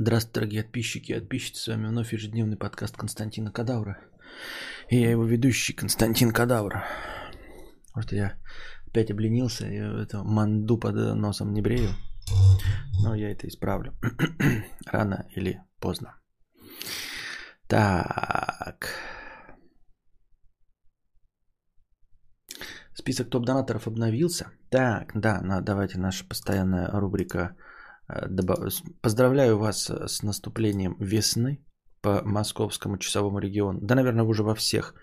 Здравствуйте, дорогие подписчики и подписчицы. С вами вновь ежедневный подкаст Константина Кадавра. И я его ведущий Константин Кадавр. Может, я опять обленился и это манду под носом не брею. Но я это исправлю. Рано или поздно. Так. Список топ-донаторов обновился. Так, да, на, давайте наша постоянная рубрика. Э, поздравляю вас с наступлением весны по московскому часовому региону. Да, наверное, уже во всех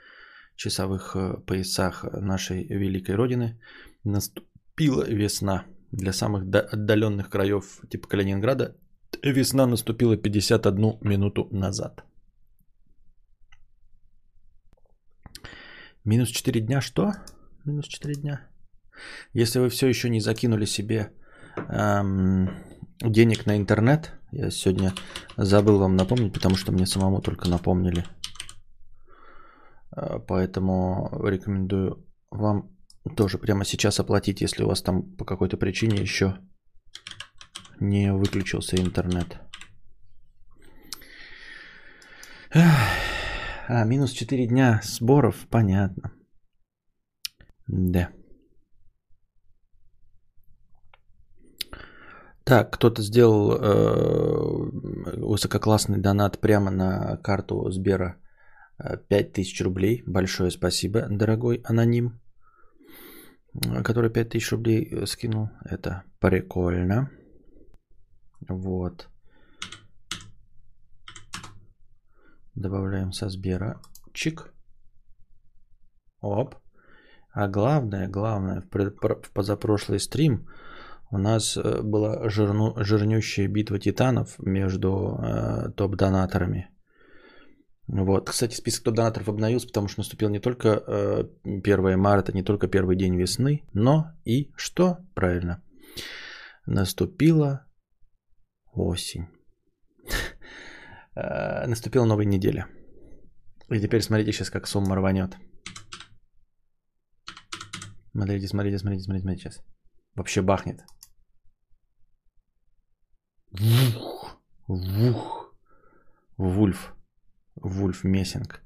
часовых э, поясах нашей великой родины наступила весна. Для самых отдаленных краев типа Калининграда весна наступила 51 минуту назад. Минус 4 дня что? Минус 4 дня. Если вы все еще не закинули себе эм, денег на интернет, я сегодня забыл вам напомнить, потому что мне самому только напомнили. Э, поэтому рекомендую вам тоже прямо сейчас оплатить, если у вас там по какой-то причине еще не выключился интернет. А, минус 4 дня сборов, понятно. Да. Так, кто-то сделал э, высококлассный донат прямо на карту Сбера 5000 рублей. Большое спасибо, дорогой аноним, который 5000 рублей скинул. Это прикольно. Вот. Добавляем со Сбера. Чик. Оп. А главное, главное, в позапрошлый стрим у нас э, была жирну, жирнющая битва титанов между э, топ-донаторами. Вот. Кстати, список топ-донаторов обновился, потому что наступил не только э, 1 марта, не только первый день весны, но и что? Правильно. Наступила осень. Э, наступила новая неделя. И теперь смотрите сейчас, как сумма рванет. Смотрите, смотрите, смотрите, смотрите, смотрите сейчас. Вообще бахнет. Вух, вух, вульф, вульф мессинг.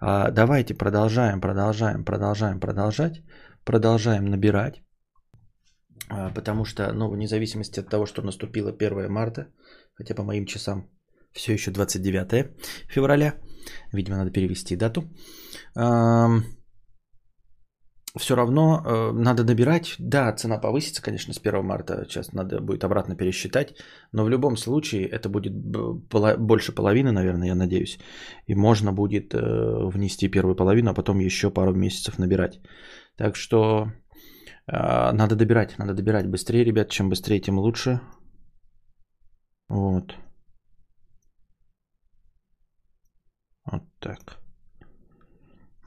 А, давайте продолжаем, продолжаем, продолжаем, продолжать, продолжаем набирать. А, потому что, ну, вне зависимости от того, что наступило 1 марта, хотя по моим часам все еще 29 февраля, видимо, надо перевести дату. А, все равно э, надо добирать. Да, цена повысится, конечно, с 1 марта. Сейчас надо будет обратно пересчитать. Но в любом случае это будет больше половины, наверное, я надеюсь. И можно будет э, внести первую половину, а потом еще пару месяцев набирать. Так что э, надо добирать, надо добирать быстрее, ребят. Чем быстрее, тем лучше. Вот. Вот так.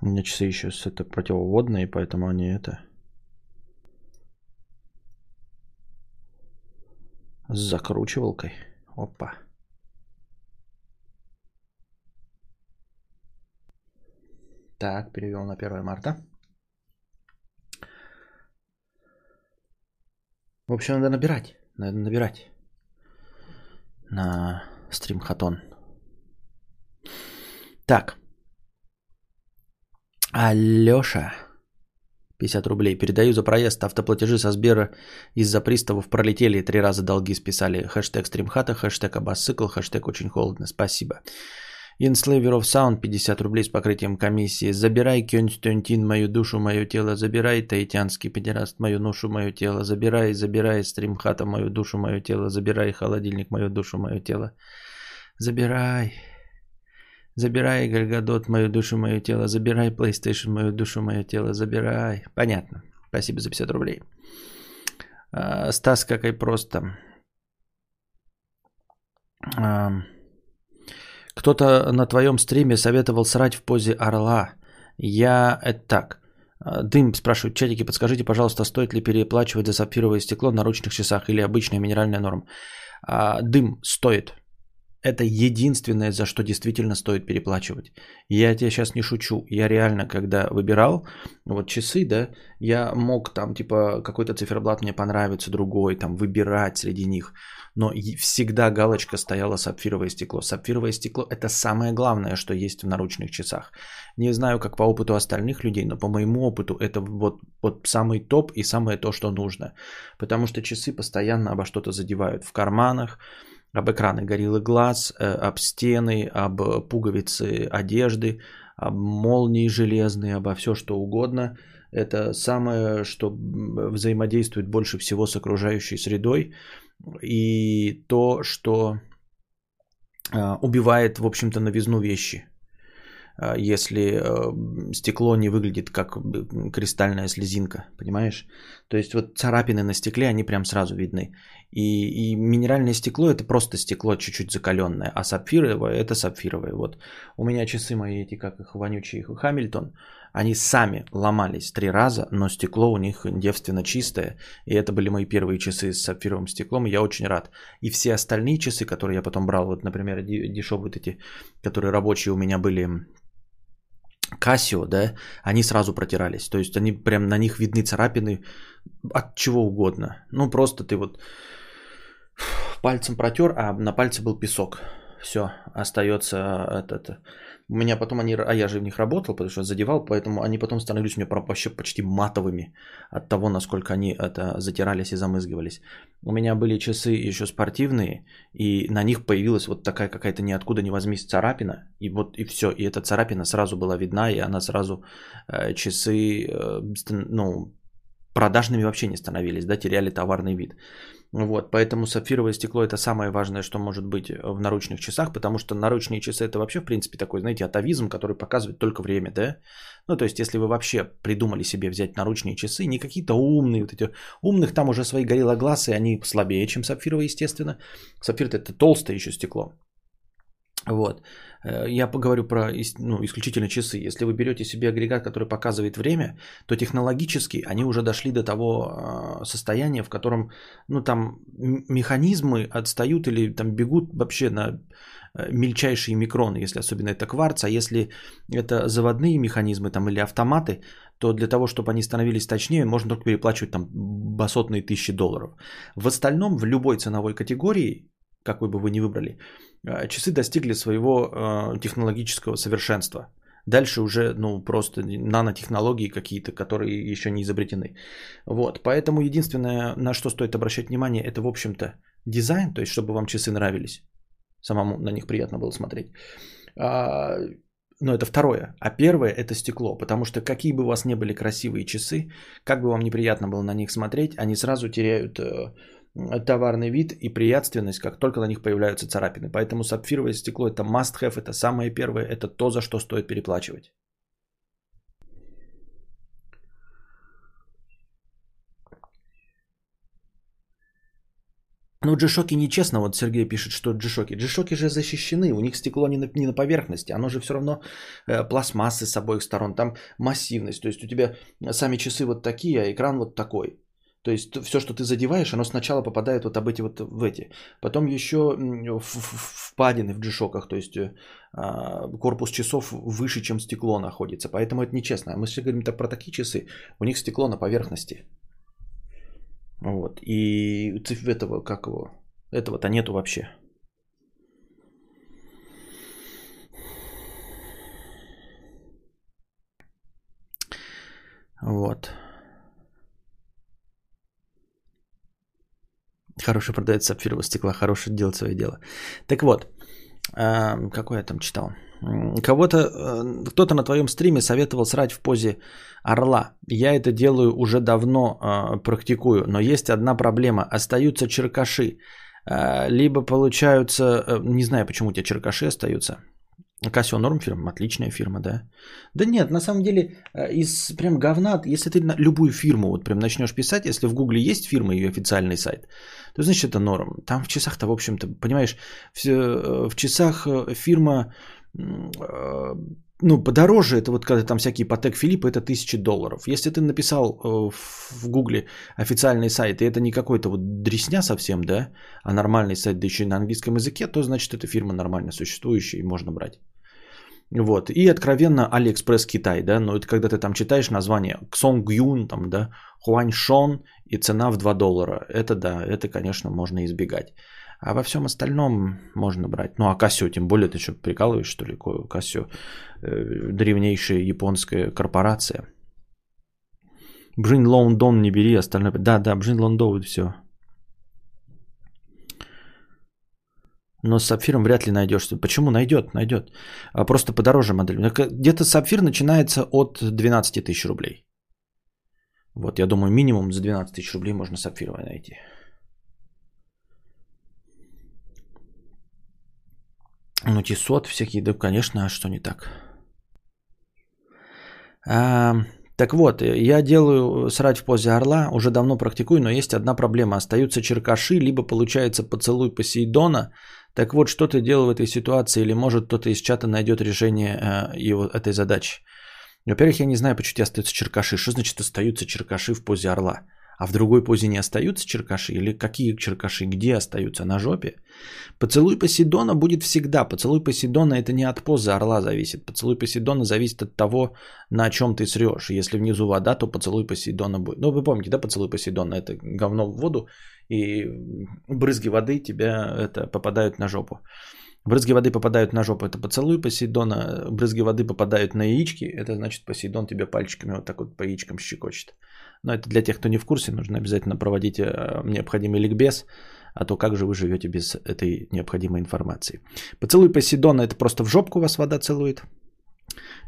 У меня часы еще с это противоводные, поэтому они это... С закручивалкой. Опа. Так, перевел на 1 марта. В общем, надо набирать. Надо набирать. На стримхатон. Так. Алёша. 50 рублей. Передаю за проезд. Автоплатежи со Сбера из-за приставов пролетели. Три раза долги списали. Хэштег стримхата, хэштег абасцикл, хэштег очень холодно. Спасибо. Инслейвер of Sound 50 рублей с покрытием комиссии. Забирай, Константин, мою душу, мое тело. Забирай, таитянский педераст, мою ношу, мое тело. Забирай, забирай, стримхата, мою душу, мое тело. Забирай, холодильник, мою душу, мое тело. Забирай. Забирай, Гальгадот, мою душу, мое тело. Забирай, PlayStation, мою душу, мое тело. Забирай. Понятно. Спасибо за 50 рублей. А, Стас, какой просто. А, кто-то на твоем стриме советовал срать в позе орла. Я это так. А, Дым спрашивает в чатике, подскажите, пожалуйста, стоит ли переплачивать за сапфировое стекло на ручных часах или обычная минеральная норма? Дым стоит. Это единственное, за что действительно стоит переплачивать. Я тебе сейчас не шучу. Я реально, когда выбирал вот часы, да, я мог там, типа, какой-то циферблат мне понравится, другой, там, выбирать среди них. Но всегда галочка стояла сапфировое стекло. Сапфировое стекло – это самое главное, что есть в наручных часах. Не знаю, как по опыту остальных людей, но по моему опыту это вот, вот самый топ и самое то, что нужно. Потому что часы постоянно обо что-то задевают в карманах, об экраны гориллы глаз, э, об стены, об пуговицы одежды, об молнии железные, обо все что угодно. Это самое, что взаимодействует больше всего с окружающей средой и то, что а, убивает, в общем-то, новизну вещи. А, если э, стекло не выглядит как кристальная слезинка, понимаешь? То есть вот царапины на стекле, они прям сразу видны. И, и минеральное стекло это просто стекло чуть-чуть закаленное, а сапфировое это сапфировое. Вот у меня часы мои эти, как их вонючие, Хамильтон, они сами ломались три раза, но стекло у них девственно чистое. И это были мои первые часы с сапфировым стеклом, и я очень рад. И все остальные часы, которые я потом брал, вот, например, дешевые вот эти, которые рабочие у меня были Casio, да, они сразу протирались. То есть они прям на них видны царапины от чего угодно. Ну, просто ты вот пальцем протер, а на пальце был песок. Все, остается этот. У меня потом они, а я же в них работал, потому что задевал, поэтому они потом становились у меня вообще почти матовыми от того, насколько они это затирались и замызгивались. У меня были часы еще спортивные, и на них появилась вот такая какая-то ниоткуда не возьмись царапина, и вот и все, и эта царапина сразу была видна, и она сразу э, часы, э, ну, продажными вообще не становились, да, теряли товарный вид. Вот, поэтому сапфировое стекло это самое важное, что может быть в наручных часах, потому что наручные часы это вообще, в принципе, такой, знаете, атовизм, который показывает только время, да? Ну, то есть, если вы вообще придумали себе взять наручные часы, не какие-то умные, вот эти умных там уже свои и они слабее, чем сапфировые, естественно. Сапфир это толстое еще стекло. Вот. Э, я поговорю про ну, исключительно часы. Если вы берете себе агрегат, который показывает время, то технологически они уже дошли до того а, состояния, в котором ну, там механизмы отстают или там бегут вообще на э, мельчайшие микроны, если особенно это кварц, а если это заводные механизмы там, или автоматы, то для того, чтобы они становились точнее, можно только переплачивать там басотные тысячи долларов. В остальном, в любой ценовой категории, какой бы вы ни выбрали, часы достигли своего э, технологического совершенства. Дальше уже, ну, просто нанотехнологии какие-то, которые еще не изобретены. Вот, поэтому единственное, на что стоит обращать внимание, это, в общем-то, дизайн, то есть, чтобы вам часы нравились. Самому на них приятно было смотреть. А, но это второе. А первое – это стекло. Потому что какие бы у вас ни были красивые часы, как бы вам неприятно было на них смотреть, они сразу теряют э, товарный вид и приятственность, как только на них появляются царапины. Поэтому сапфировое стекло это must have, это самое первое, это то, за что стоит переплачивать. Ну, джишоки нечестно, вот Сергей пишет, что джишоки. Джишоки же защищены, у них стекло не на, не на поверхности, оно же все равно э, пластмассы с обоих сторон, там массивность. То есть у тебя сами часы вот такие, а экран вот такой. То есть все, что ты задеваешь, оно сначала попадает вот об эти вот в эти. Потом еще впадины в джишоках, то есть э, а, корпус часов выше, чем стекло находится. Поэтому это нечестно. Мы все говорим так про такие часы, у них стекло на поверхности. Вот. И этого, как его, этого-то нету вообще. Вот. Хороший продавец сапфирового стекла, хороший делает свое дело. Так вот, э, какой я там читал? Кого-то, э, кто-то на твоем стриме советовал срать в позе орла. Я это делаю уже давно, э, практикую, но есть одна проблема. Остаются черкаши. Либо получаются, не знаю, почему у тебя черкаши остаются. Casio Норм фирма, отличная фирма, да. Да нет, на самом деле, э, из прям говна, если ты на любую фирму вот прям начнешь писать, если в Гугле есть фирма, ее официальный сайт, то значит это норм. Там в часах-то, в общем-то, понимаешь, в, э, в часах э, фирма ну, подороже, это вот когда там всякие Patek Philippe, это тысячи долларов. Если ты написал э, в Гугле официальный сайт, и это не какой-то вот дрисня совсем, да, а нормальный сайт, да еще и на английском языке, то значит, это фирма нормально существующая и можно брать. Вот. И откровенно Алиэкспресс Китай, да, но это когда ты там читаешь название Ксон Гюн, там, да, Хуань Шон и цена в 2 доллара. Это да, это, конечно, можно избегать. А во всем остальном можно брать. Ну, а Casio, тем более, ты что, прикалываешь, что ли, Касю? Э, древнейшая японская корпорация. Бжин Лондон не бери, остальное... Да, да, Бжин Лондон, все. Но с сапфиром вряд ли найдешь. Почему найдет? Найдет. А просто подороже модель. Где-то сапфир начинается от 12 тысяч рублей. Вот, я думаю, минимум за 12 тысяч рублей можно сапфировое найти. Ну, тесот всякие, да, конечно, а что не так? А, так вот, я делаю срать в позе орла, уже давно практикую, но есть одна проблема. Остаются черкаши, либо получается поцелуй Посейдона. Так вот, что ты делал в этой ситуации, или может кто-то из чата найдет решение э, его, этой задачи? Во-первых, я не знаю, почему у остаются черкаши. Что значит остаются черкаши в позе орла? А в другой позе не остаются черкаши? Или какие черкаши? Где остаются? На жопе? Поцелуй Посейдона будет всегда. Поцелуй Посейдона это не от позы орла зависит. Поцелуй Посейдона зависит от того, на чем ты срешь. Если внизу вода, то поцелуй Посейдона будет. Ну, вы помните, да, поцелуй Посейдона? Это говно в воду, и брызги воды тебя это, попадают на жопу. Брызги воды попадают на жопу, это поцелуй Посейдона. Брызги воды попадают на яички, это значит Посейдон тебя пальчиками вот так вот по яичкам щекочет. Но это для тех, кто не в курсе, нужно обязательно проводить э, необходимый ликбез, а то как же вы живете без этой необходимой информации. Поцелуй Посейдона это просто в жопку вас вода целует.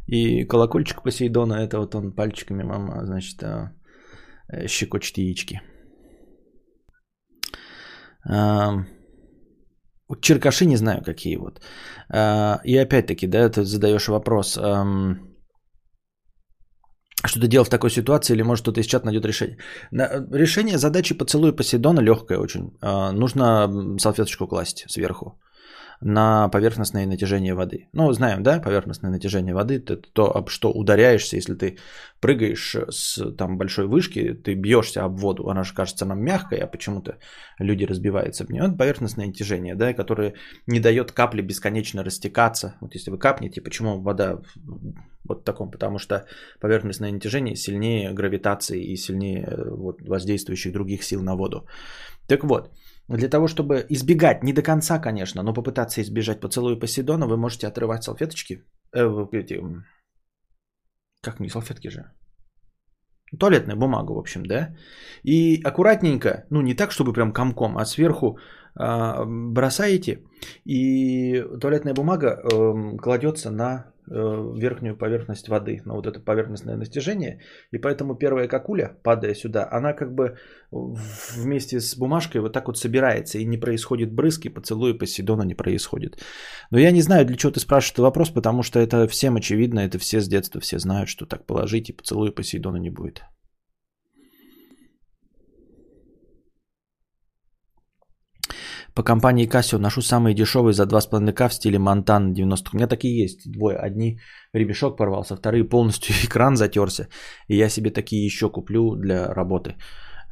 И колокольчик Посейдона это вот он пальчиками мама, значит, э, э, щекочет яички. Черкаши не знаю какие вот. И опять-таки, да, ты задаешь вопрос, что ты делал в такой ситуации, или может кто-то из чата найдет решение. Решение задачи поцелуя Посейдона легкое очень. А, нужно салфеточку класть сверху на поверхностное натяжение воды. Ну, знаем, да, поверхностное натяжение воды, это то, об что ударяешься, если ты прыгаешь с там большой вышки, ты бьешься об воду, она же кажется нам мягкой, а почему-то люди разбиваются в нее. Это поверхностное натяжение, да, которое не дает капле бесконечно растекаться. Вот если вы капнете, почему вода вот таком, потому что поверхностное натяжение сильнее гравитации и сильнее э, вот, воздействующих других сил на воду. Так вот, для того, чтобы избегать, не до конца, конечно, но попытаться избежать поцелуя Посейдона, вы можете отрывать салфеточки. Э, эти, как не салфетки же? Туалетная бумага, в общем, да? И аккуратненько, ну не так, чтобы прям комком, а сверху э, бросаете, и туалетная бумага э, кладется на верхнюю поверхность воды, на вот это поверхностное настижение. И поэтому первая какуля, падая сюда, она как бы вместе с бумажкой вот так вот собирается. И не происходит брызги, поцелуя Посейдона не происходит. Но я не знаю, для чего ты спрашиваешь этот вопрос, потому что это всем очевидно, это все с детства, все знают, что так положить и поцелуя Посейдона не будет. По компании Casio ношу самые дешевые за 2,5к в стиле Монтан 90 У меня такие есть двое. Одни ремешок порвался, вторые полностью экран затерся. И я себе такие еще куплю для работы.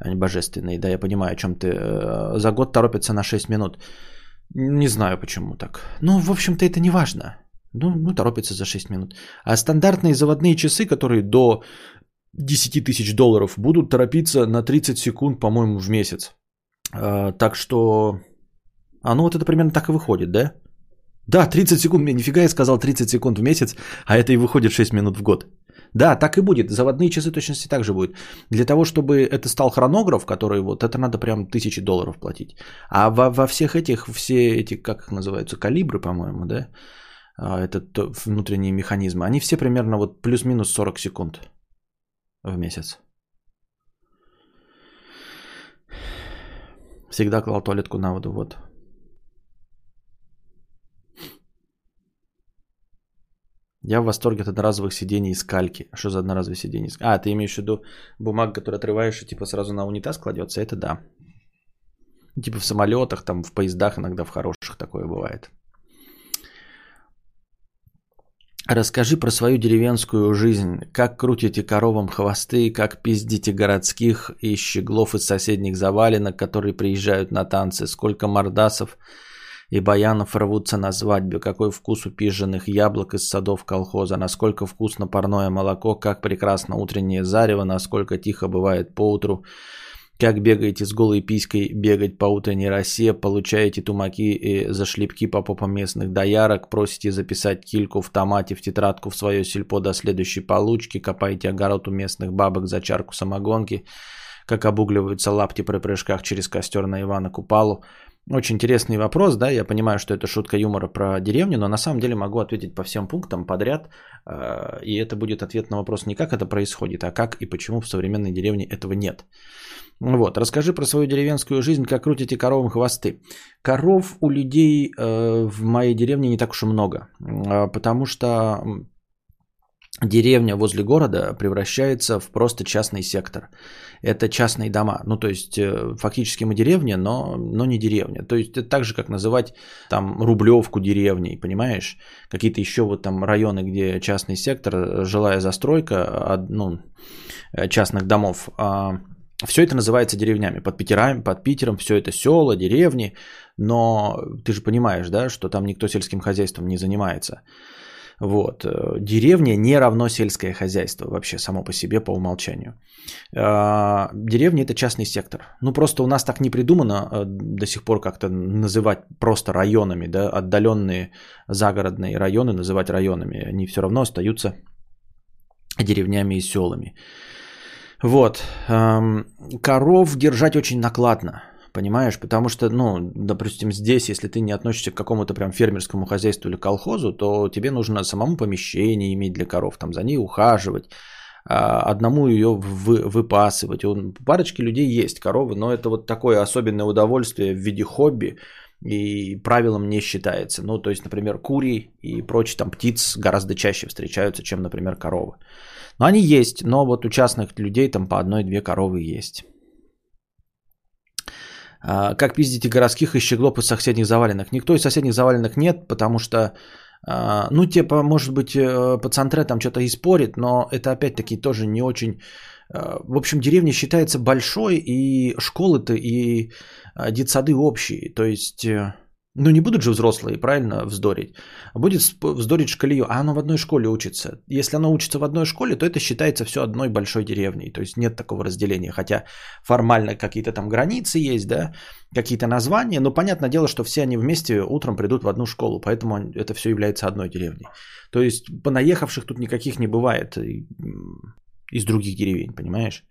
Они божественные. Да, я понимаю, о чем ты. Э, за год торопятся на 6 минут. Не знаю, почему так. Ну, в общем-то, это не важно. Ну, ну, торопится за 6 минут. А стандартные заводные часы, которые до 10 тысяч долларов, будут торопиться на 30 секунд, по-моему, в месяц. А, так что а ну вот это примерно так и выходит, да? Да, 30 секунд, мне нифига я сказал 30 секунд в месяц, а это и выходит 6 минут в год. Да, так и будет. Заводные часы точности так же будет. Для того, чтобы это стал хронограф, который вот, это надо прям тысячи долларов платить. А во, во всех этих, все эти, как их называются, калибры, по-моему, да, а, это внутренние механизмы, они все примерно вот плюс-минус 40 секунд в месяц. Всегда клал туалетку на воду, вот. Я в восторге от одноразовых сидений из кальки. Что за одноразовые сиденья? А, ты имеешь в виду бумагу, которую отрываешь и типа сразу на унитаз кладется? Это да. Типа в самолетах, там в поездах иногда в хороших такое бывает. Расскажи про свою деревенскую жизнь. Как крутите коровам хвосты, как пиздите городских и щеглов из соседних заваленок, которые приезжают на танцы, сколько мордасов и баянов рвутся на свадьбе, какой вкус у пиженных яблок из садов колхоза, насколько вкусно парное молоко, как прекрасно утреннее зарево, насколько тихо бывает поутру, как бегаете с голой писькой бегать по утренней росе, получаете тумаки и зашлепки по попам местных доярок, просите записать кильку в томате в тетрадку в свое сельпо до следующей получки, копаете огород у местных бабок за чарку самогонки, как обугливаются лапти при прыжках через костер на Ивана Купалу. Очень интересный вопрос, да, я понимаю, что это шутка юмора про деревню, но на самом деле могу ответить по всем пунктам подряд, э, и это будет ответ на вопрос не как это происходит, а как и почему в современной деревне этого нет. Вот, расскажи про свою деревенскую жизнь, как крутите коровам хвосты. Коров у людей э, в моей деревне не так уж и много, э, потому что деревня возле города превращается в просто частный сектор. Это частные дома. Ну, то есть, э, фактически мы деревня, но, но не деревня. То есть, это так же, как называть там Рублевку деревней, понимаешь? Какие-то еще вот там районы, где частный сектор, жилая застройка, ну, э, частных домов. А все это называется деревнями. Под, Питерами, под Питером все это села, деревни. Но ты же понимаешь, да, что там никто сельским хозяйством не занимается. Вот. Деревня не равно сельское хозяйство вообще само по себе по умолчанию. А, деревня это частный сектор. Ну просто у нас так не придумано а, до сих пор как-то называть просто районами, да, отдаленные загородные районы называть районами. Они все равно остаются деревнями и селами. Вот. Коров держать очень накладно. Понимаешь? Потому что, ну, допустим, здесь, если ты не относишься к какому-то прям фермерскому хозяйству или колхозу, то тебе нужно самому помещение иметь для коров, там за ней ухаживать, а, одному ее вы, выпасывать. У парочки людей есть коровы, но это вот такое особенное удовольствие в виде хобби и правилом не считается. Ну, то есть, например, кури и прочие там птиц гораздо чаще встречаются, чем, например, коровы. Но они есть, но вот у частных людей там по одной-две коровы есть. А, как пиздите городских и щеглоп из соседних заваленных? Никто из соседних заваленных нет, потому что, а, ну, типа, может быть, э, пацантре там что-то и спорит, но это опять-таки тоже не очень... А, в общем, деревня считается большой, и школы-то и детсады общие. То есть э, ну, не будут же взрослые, правильно, вздорить. Будет вздорить шкалию, а оно в одной школе учится. Если оно учится в одной школе, то это считается все одной большой деревней. То есть нет такого разделения. Хотя формально какие-то там границы есть, да, какие-то названия. Но понятное дело, что все они вместе утром придут в одну школу. Поэтому это все является одной деревней. То есть понаехавших тут никаких не бывает из других деревень, понимаешь?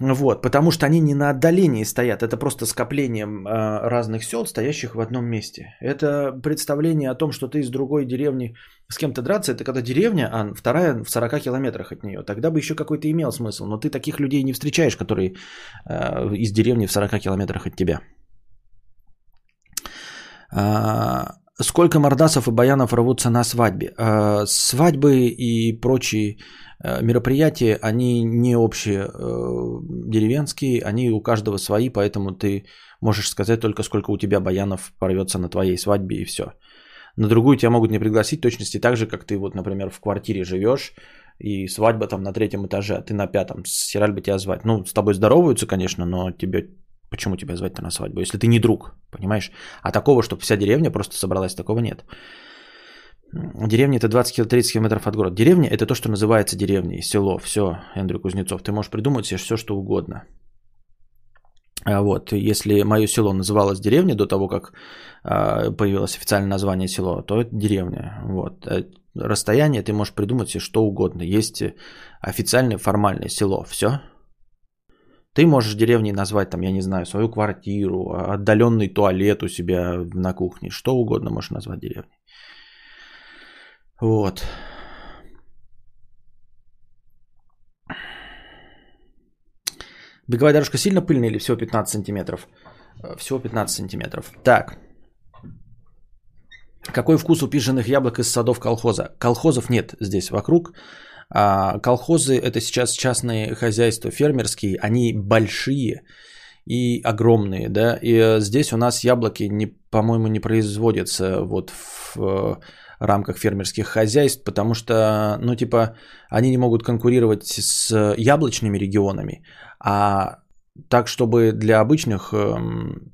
Вот, потому что они не на отдалении стоят, это просто скопление э, разных сел, стоящих в одном месте. Это представление о том, что ты из другой деревни с кем-то драться, это когда деревня, а вторая в 40 километрах от нее. Тогда бы еще какой-то имел смысл, но ты таких людей не встречаешь, которые э, из деревни в 40 километрах от тебя. А, сколько мордасов и баянов рвутся на свадьбе? А, свадьбы и прочие мероприятия, они не общие э, деревенские, они у каждого свои, поэтому ты можешь сказать только сколько у тебя баянов порвется на твоей свадьбе и все. На другую тебя могут не пригласить точности так же, как ты вот, например, в квартире живешь, и свадьба там на третьем этаже, а ты на пятом. Сираль бы тебя звать. Ну, с тобой здороваются, конечно, но тебе... Почему тебя звать-то на свадьбу, если ты не друг, понимаешь? А такого, чтобы вся деревня просто собралась, такого нет. Деревня это 20-30 километров от города. Деревня это то, что называется деревней, село, все, Эндрю Кузнецов. Ты можешь придумать себе все, что угодно. А вот, если мое село называлось деревня до того, как а, появилось официальное название село, то это деревня. Вот. Э, расстояние ты можешь придумать себе что угодно. Есть официальное формальное село. Все. Ты можешь деревней назвать, там, я не знаю, свою квартиру, отдаленный туалет у себя на кухне. Что угодно можешь назвать деревней. Вот. Беговая дорожка сильно пыльная или всего 15 сантиметров? Э, всего 15 сантиметров. Так. Какой вкус у пиженных яблок из садов колхоза? Колхозов нет здесь вокруг. А колхозы это сейчас частные хозяйства фермерские. Они большие. и огромные, да, и э, здесь у нас яблоки, не, по-моему, не производятся вот в э, рамках фермерских хозяйств, потому что, ну, типа, они не могут конкурировать с яблочными регионами, а так, чтобы для обычных эм,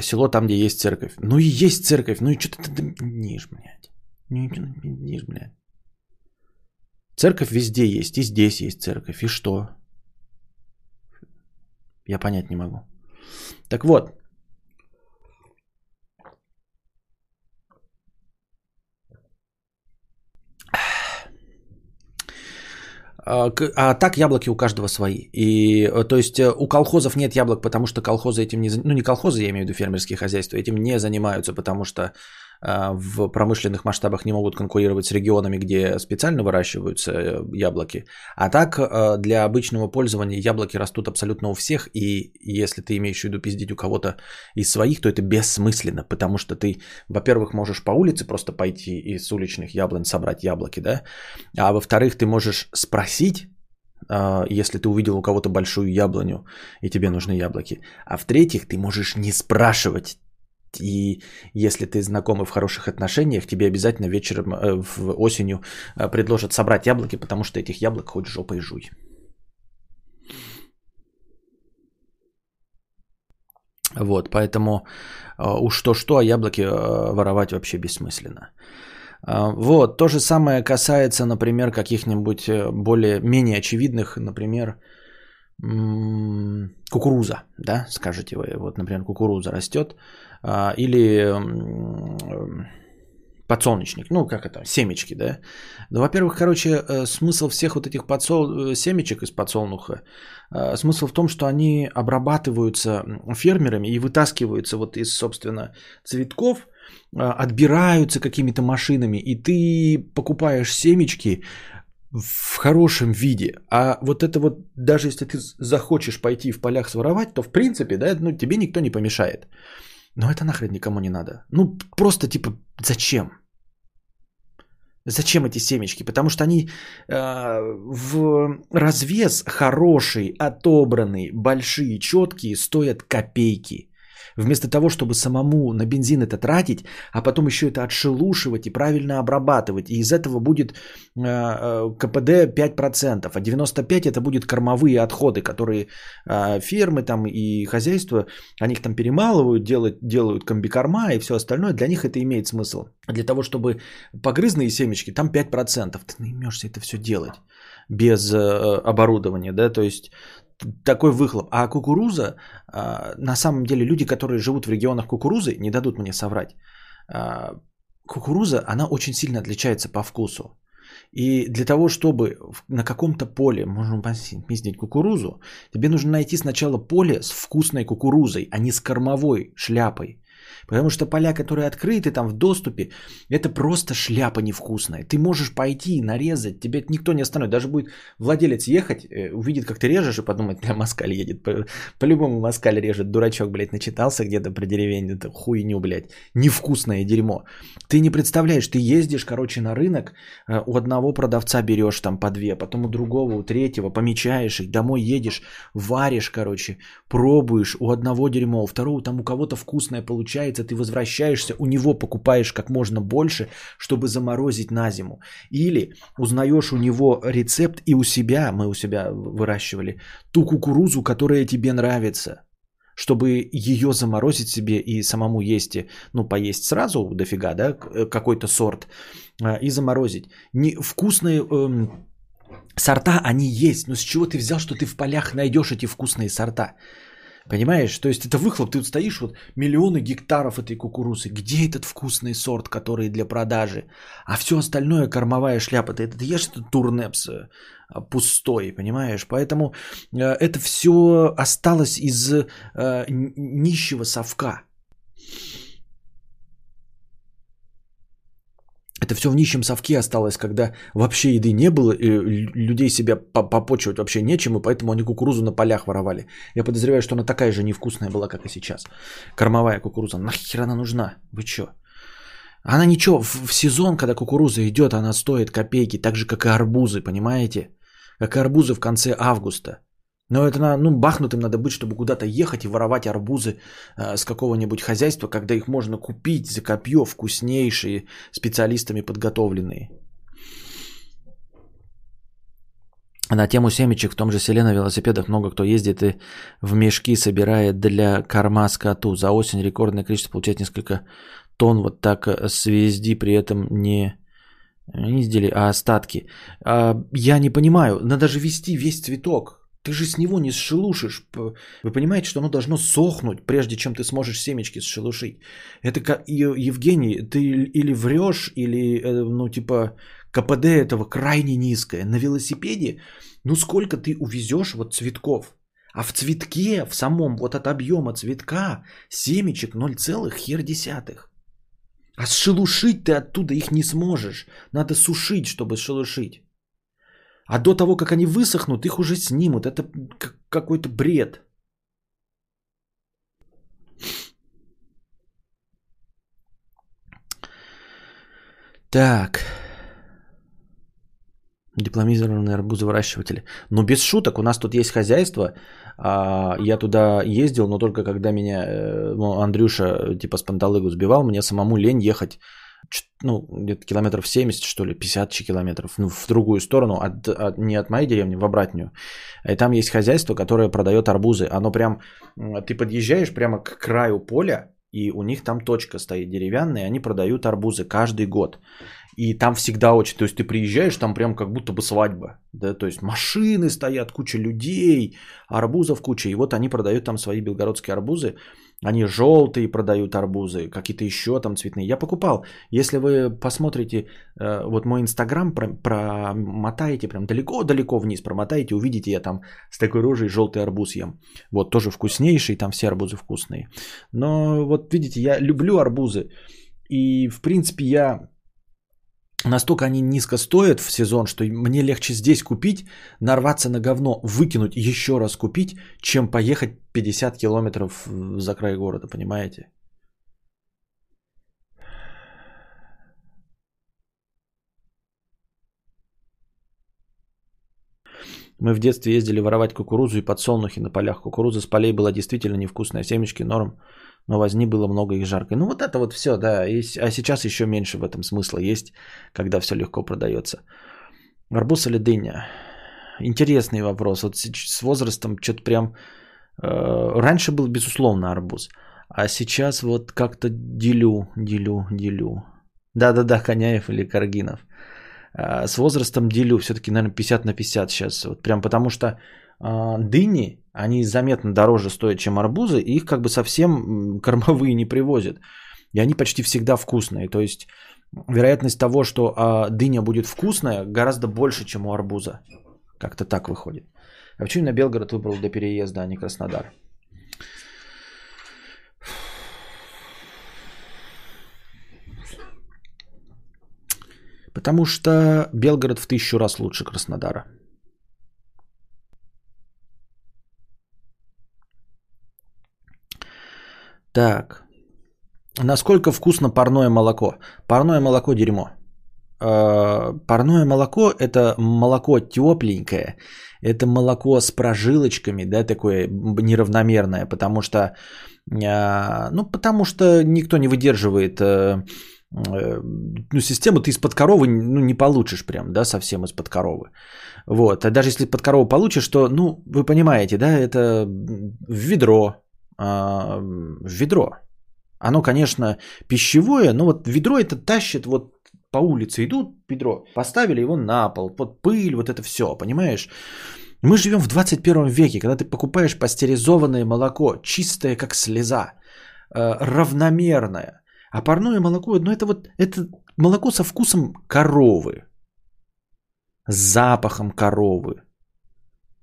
село там, где есть церковь. Ну и есть церковь, ну и что ты ниш, блядь. Ну ниш, блядь. Церковь везде есть, и здесь есть церковь, и что? Я понять не могу. Так вот. А, а так яблоки у каждого свои. И, э, то есть э, у колхозов нет яблок, потому что колхозы этим не... Ну не колхозы, я имею в виду фермерские хозяйства, этим не занимаются, потому что в промышленных масштабах не могут конкурировать с регионами, где специально выращиваются э, яблоки. А так э, для обычного пользования яблоки растут абсолютно у всех, и если ты имеешь в виду пиздить у кого-то из своих, то это бессмысленно, потому что ты, во-первых, можешь по улице просто пойти и с уличных яблонь собрать яблоки, да, а во-вторых, ты можешь спросить, а, если ты увидел у кого-то большую яблоню и тебе нужны яблоки. А в-третьих, ты можешь не спрашивать и если ты знакомый в хороших отношениях, тебе обязательно вечером, э, в осенью э, предложат собрать яблоки, потому что этих яблок хоть жопой жуй. Вот, поэтому э, уж то-что, а яблоки воровать вообще бессмысленно. Вот, то же самое касается, например, каких-нибудь более менее очевидных, например, кукуруза, да, скажете вы, вот, например, кукуруза растет, или подсолнечник, ну как это, семечки, да. Ну, во-первых, короче, э, смысл всех вот этих подсол... Э, семечек из подсолнуха, э, смысл в том, что они обрабатываются фермерами и вытаскиваются вот из, собственно, цветков, отбираются какими-то машинами, и ты покупаешь семечки в хорошем виде. А вот это вот, даже если ты захочешь пойти в полях своровать, то в принципе, да, ну, тебе никто не помешает. Но это нахрен никому не надо. Ну, просто типа, зачем? Зачем эти семечки? Потому что они э, в развес хороший, отобранный, большие, четкие, стоят копейки. Вместо того, чтобы самому на бензин это тратить, а потом еще это отшелушивать и правильно обрабатывать. И из этого будет э, э, КПД 5%, а 95% это будет кормовые отходы, которые э, фермы там и хозяйства, они их там перемалывают, делают, делают комбикорма и все остальное. Для них это имеет смысл. Для того, чтобы погрызные семечки, там 5%. Ты наймешься это все делать без оборудования, да, то есть такой выхлоп. А кукуруза, а, на самом деле люди, которые живут в регионах кукурузы, не дадут мне соврать. А, кукуруза, она очень сильно отличается по вкусу. И для того, чтобы на каком-то поле можно пиздить кукурузу, тебе нужно найти сначала поле с вкусной кукурузой, а не с кормовой шляпой. Потому что поля, которые открыты там в доступе, это просто шляпа невкусная. Ты можешь пойти и нарезать, тебе никто не остановит. Даже будет владелец ехать, э, увидит, как ты режешь и подумает, бля, москаль едет. По-любому москаль режет. Дурачок, блядь, начитался где-то про деревень. Это хуйню, блядь. Невкусное дерьмо. Ты не представляешь, ты ездишь, короче, на рынок, э, у одного продавца берешь там по две, потом у другого, у третьего, помечаешь их, домой едешь, варишь, короче, пробуешь, у одного дерьмо, у второго там у кого-то вкусное получается, получается, ты возвращаешься, у него покупаешь как можно больше, чтобы заморозить на зиму. Или узнаешь у него рецепт и у себя, мы у себя выращивали, ту кукурузу, которая тебе нравится чтобы ее заморозить себе и самому есть, ну, поесть сразу дофига, да, какой-то сорт, а, и заморозить. Не, вкусные эм, сорта, они есть, но с чего ты взял, что ты в полях найдешь эти вкусные сорта? Понимаешь? То есть это выхлоп, ты вот стоишь, вот миллионы гектаров этой кукурузы. Где этот вкусный сорт, который для продажи? А все остальное кормовая шляпа. Ты это ешь этот турнепс э, пустой, понимаешь? Поэтому э, это все осталось из э, нищего совка. Это все в нищем совке осталось, когда вообще еды не было, и людей себя попочивать вообще нечем, и поэтому они кукурузу на полях воровали. Я подозреваю, что она такая же невкусная была, как и сейчас. Кормовая кукуруза. Нахер она нужна? Вы чё? Она ничего, в, в сезон, когда кукуруза идет, она стоит копейки, так же, как и арбузы, понимаете? Как и арбузы в конце августа. Но это на, ну, бахнутым надо быть, чтобы куда-то ехать и воровать арбузы э, с какого-нибудь хозяйства, когда их можно купить за копье вкуснейшие, специалистами подготовленные. На тему семечек в том же селе на велосипедах много кто ездит и в мешки собирает для корма скоту. За осень рекордное количество получает несколько тонн вот так э, свезди, при этом не, не изделия, а остатки. А, я не понимаю, надо же вести весь цветок. Ты же с него не сшелушишь. Вы понимаете, что оно должно сохнуть, прежде чем ты сможешь семечки сшелушить. Это как, Евгений, ты или врешь, или, э, ну, типа, КПД этого крайне низкое. На велосипеде, ну, сколько ты увезешь вот цветков? А в цветке, в самом вот от объема цветка, семечек 0, хер десятых. А сшелушить ты оттуда их не сможешь. Надо сушить, чтобы сшелушить. А до того, как они высохнут, их уже снимут. Это какой-то бред. Так. Дипломизированные арбузовыращиватели. Ну, без шуток, у нас тут есть хозяйство. А, я туда ездил, но только когда меня э, ну, Андрюша типа с панталыгу сбивал, мне самому лень ехать ну, где-то километров 70, что ли, 50 километров, ну, в другую сторону, от, от, не от моей деревни, в обратную. И там есть хозяйство, которое продает арбузы. Оно прям, ты подъезжаешь прямо к краю поля, и у них там точка стоит деревянная, и они продают арбузы каждый год. И там всегда очень, то есть ты приезжаешь, там прям как будто бы свадьба, да, то есть машины стоят, куча людей, арбузов куча, и вот они продают там свои белгородские арбузы, они желтые продают арбузы, какие-то еще там цветные. Я покупал. Если вы посмотрите э, вот мой инстаграм, промотаете прям далеко-далеко вниз, промотаете, увидите, я там с такой рожей желтый арбуз ем. Вот тоже вкуснейший, там все арбузы вкусные. Но вот видите, я люблю арбузы. И в принципе я настолько они низко стоят в сезон, что мне легче здесь купить, нарваться на говно, выкинуть, еще раз купить, чем поехать 50 километров за край города, понимаете? Мы в детстве ездили воровать кукурузу и подсолнухи на полях. Кукуруза с полей была действительно невкусная. Семечки норм но возни было много и жарко. Ну вот это вот все, да. И, а сейчас еще меньше в этом смысла есть, когда все легко продается. Арбуз или дыня? Интересный вопрос. Вот с возрастом что-то прям... Э, раньше был, безусловно, арбуз. А сейчас вот как-то делю, делю, делю. Да-да-да, Коняев или Каргинов. Э, с возрастом делю. Все-таки, наверное, 50 на 50 сейчас. Вот прям потому что дыни они заметно дороже стоят, чем арбузы, и их как бы совсем кормовые не привозят. И они почти всегда вкусные. То есть вероятность того, что а, дыня будет вкусная, гораздо больше, чем у арбуза. Как-то так выходит. А почему на Белгород выбрал для переезда, а не Краснодар? Потому что Белгород в тысячу раз лучше Краснодара. Так. Насколько вкусно парное молоко? Парное молоко дерьмо. Э, парное молоко это молоко тепленькое, это молоко с прожилочками, да, такое неравномерное, потому что, э, ну, потому что никто не выдерживает э, ну, систему ты из-под коровы ну, не получишь прям, да, совсем из-под коровы. Вот. А даже если под корову получишь, то, ну, вы понимаете, да, это в ведро, а, в ведро. Оно, конечно, пищевое, но вот ведро это тащит вот по улице идут, ведро, поставили его на пол, под пыль, вот это все, понимаешь? Мы живем в 21 веке, когда ты покупаешь пастеризованное молоко, чистое как слеза, э, равномерное. А парное молоко, ну это вот это молоко со вкусом коровы, с запахом коровы.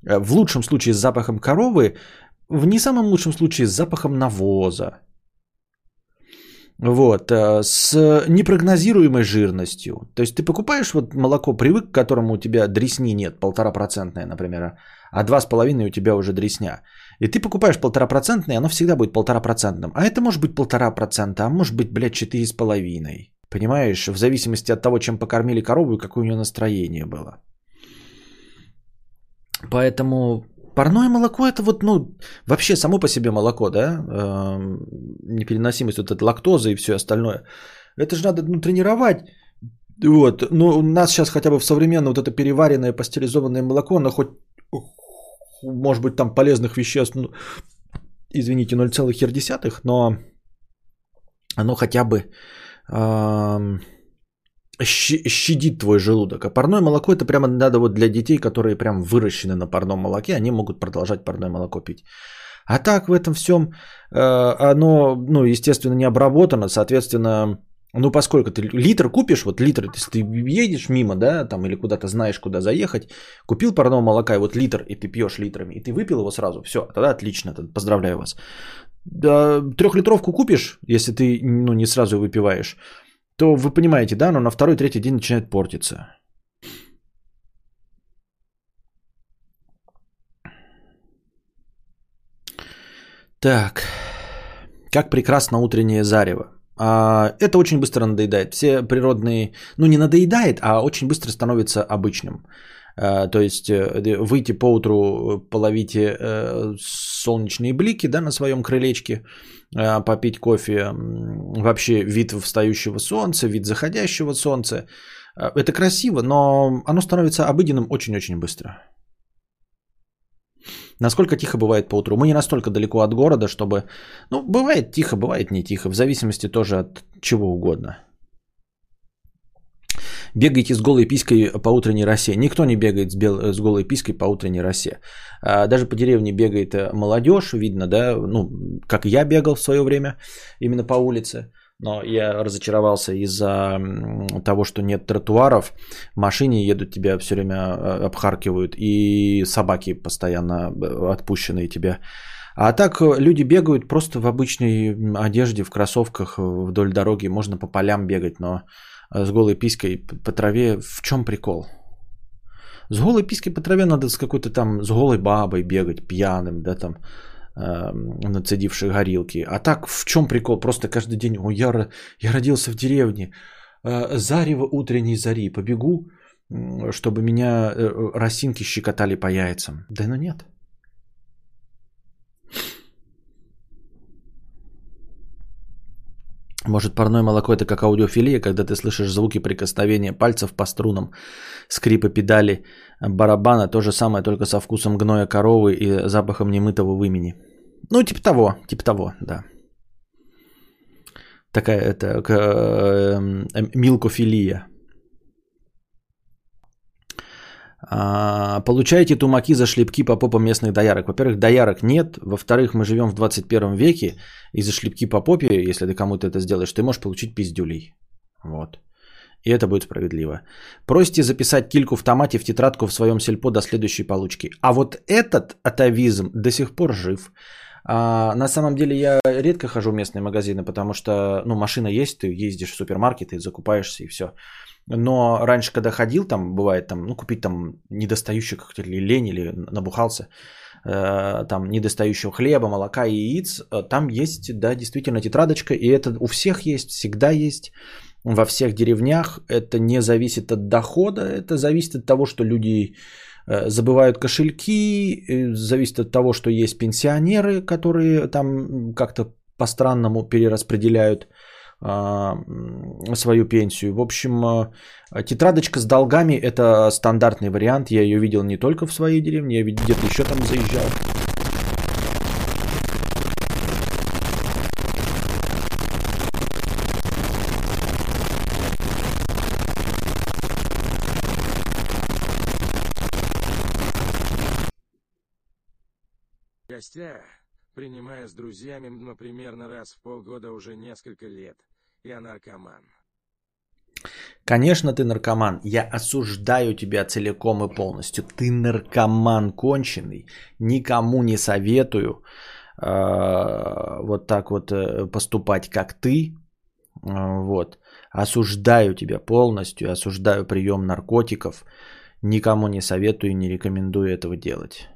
Э, в лучшем случае с запахом коровы, в не самом лучшем случае с запахом навоза. Вот, э, с непрогнозируемой жирностью. То есть ты покупаешь вот молоко, привык, к которому у тебя дресни нет, полтора процентное, например, а два с половиной у тебя уже дресня. И ты покупаешь полтора процентное, оно всегда будет полтора процентным. А это может быть полтора процента, а может быть, блядь, четыре с половиной. Понимаешь, в зависимости от того, чем покормили корову и какое у нее настроение было. Поэтому парное молоко это вот, ну, вообще само по себе молоко, да, э, непереносимость вот этой лактозы и все остальное. Это же надо ну, тренировать. Вот, ну, у нас сейчас хотя бы в современное вот это переваренное пастеризованное молоко, оно хоть, может быть, там полезных веществ, ну, извините, 0,1, но оно хотя бы э, щадит твой желудок. А парное молоко это прямо надо вот для детей, которые прям выращены на парном молоке, они могут продолжать парное молоко пить. А так в этом всем э, оно, ну, естественно, не обработано, соответственно, ну, поскольку ты литр купишь, вот литр, если ты едешь мимо, да, там, или куда-то знаешь, куда заехать, купил парного молока, и вот литр, и ты пьешь литрами, и ты выпил его сразу, все, тогда отлично, поздравляю вас. Трехлитровку купишь, если ты, ну, не сразу выпиваешь, то вы понимаете, да, но на второй, третий день начинает портиться. Так, как прекрасно утреннее зарево. А, это очень быстро надоедает. Все природные, ну не надоедает, а очень быстро становится обычным. А, то есть э, выйти по утру, половите э, солнечные блики да, на своем крылечке, а, попить кофе, вообще вид встающего солнца, вид заходящего солнца. Это красиво, но оно становится обыденным очень-очень быстро. Насколько тихо бывает по утру? Мы не настолько далеко от города, чтобы... Ну, бывает тихо, бывает не тихо, в зависимости тоже от чего угодно. Бегайте с голой пиской по утренней росе. Никто не бегает с, бел... с голой пиской по утренней росе. А, даже по деревне бегает э, молодежь, видно, да, ну, как я бегал в свое время, именно по улице но я разочаровался из-за того, что нет тротуаров, машины едут, тебя все время э, обхаркивают, и собаки постоянно э, отпущенные тебя. А так люди бегают просто в обычной одежде, в кроссовках вдоль дороги, можно по полям бегать, но с голой пиской по траве в чем прикол? С голой пиской по траве надо с какой-то там, с голой бабой бегать, пьяным, да, там, Эм, нацедивших горилки. А так в чем прикол? Просто каждый день, ой, я, я родился в деревне, э, зарево утренней зари, побегу, чтобы меня э, росинки щекотали по яйцам. Да ну нет. Может, парное молоко это как аудиофилия, когда ты слышишь звуки прикосновения пальцев по струнам, скрипы педали, барабана, то же самое, только со вкусом гноя коровы и запахом немытого вымени. Ну, типа того, типа того, да. Такая это э, э, милкофилия. А, получаете тумаки за шлепки по попам местных доярок. Во-первых, доярок нет. Во-вторых, мы живем в 21 веке. И за шлепки по попе, если ты кому-то это сделаешь, ты можешь получить пиздюлей. Вот. И это будет справедливо. Просите записать кильку в томате в тетрадку в своем сельпо до следующей получки. А вот этот атовизм до сих пор жив. А, на самом деле я редко хожу в местные магазины, потому что ну, машина есть, ты ездишь в супермаркеты, закупаешься и все. Но раньше, когда ходил, там бывает там, ну, купить там недостающих как или лень, или набухался, э, там недостающего хлеба, молока и яиц, э, там есть, да, действительно тетрадочка, и это у всех есть, всегда есть, во всех деревнях. Это не зависит от дохода, это зависит от того, что люди э, забывают кошельки, э, зависит от того, что есть пенсионеры, которые там как-то по-странному перераспределяют свою пенсию. В общем, а, тетрадочка с долгами – это стандартный вариант. Я ее видел не только в своей деревне, я где-то еще там заезжал. Гостя, принимая с друзьями, но примерно раз в полгода уже несколько лет. Я наркоман. Конечно, ты наркоман. Я осуждаю тебя целиком и полностью. Ты наркоман конченый. Никому не советую э, вот так вот э, поступать, как ты. Э, вот. Осуждаю тебя полностью. Осуждаю прием наркотиков. Никому не советую и не рекомендую этого делать.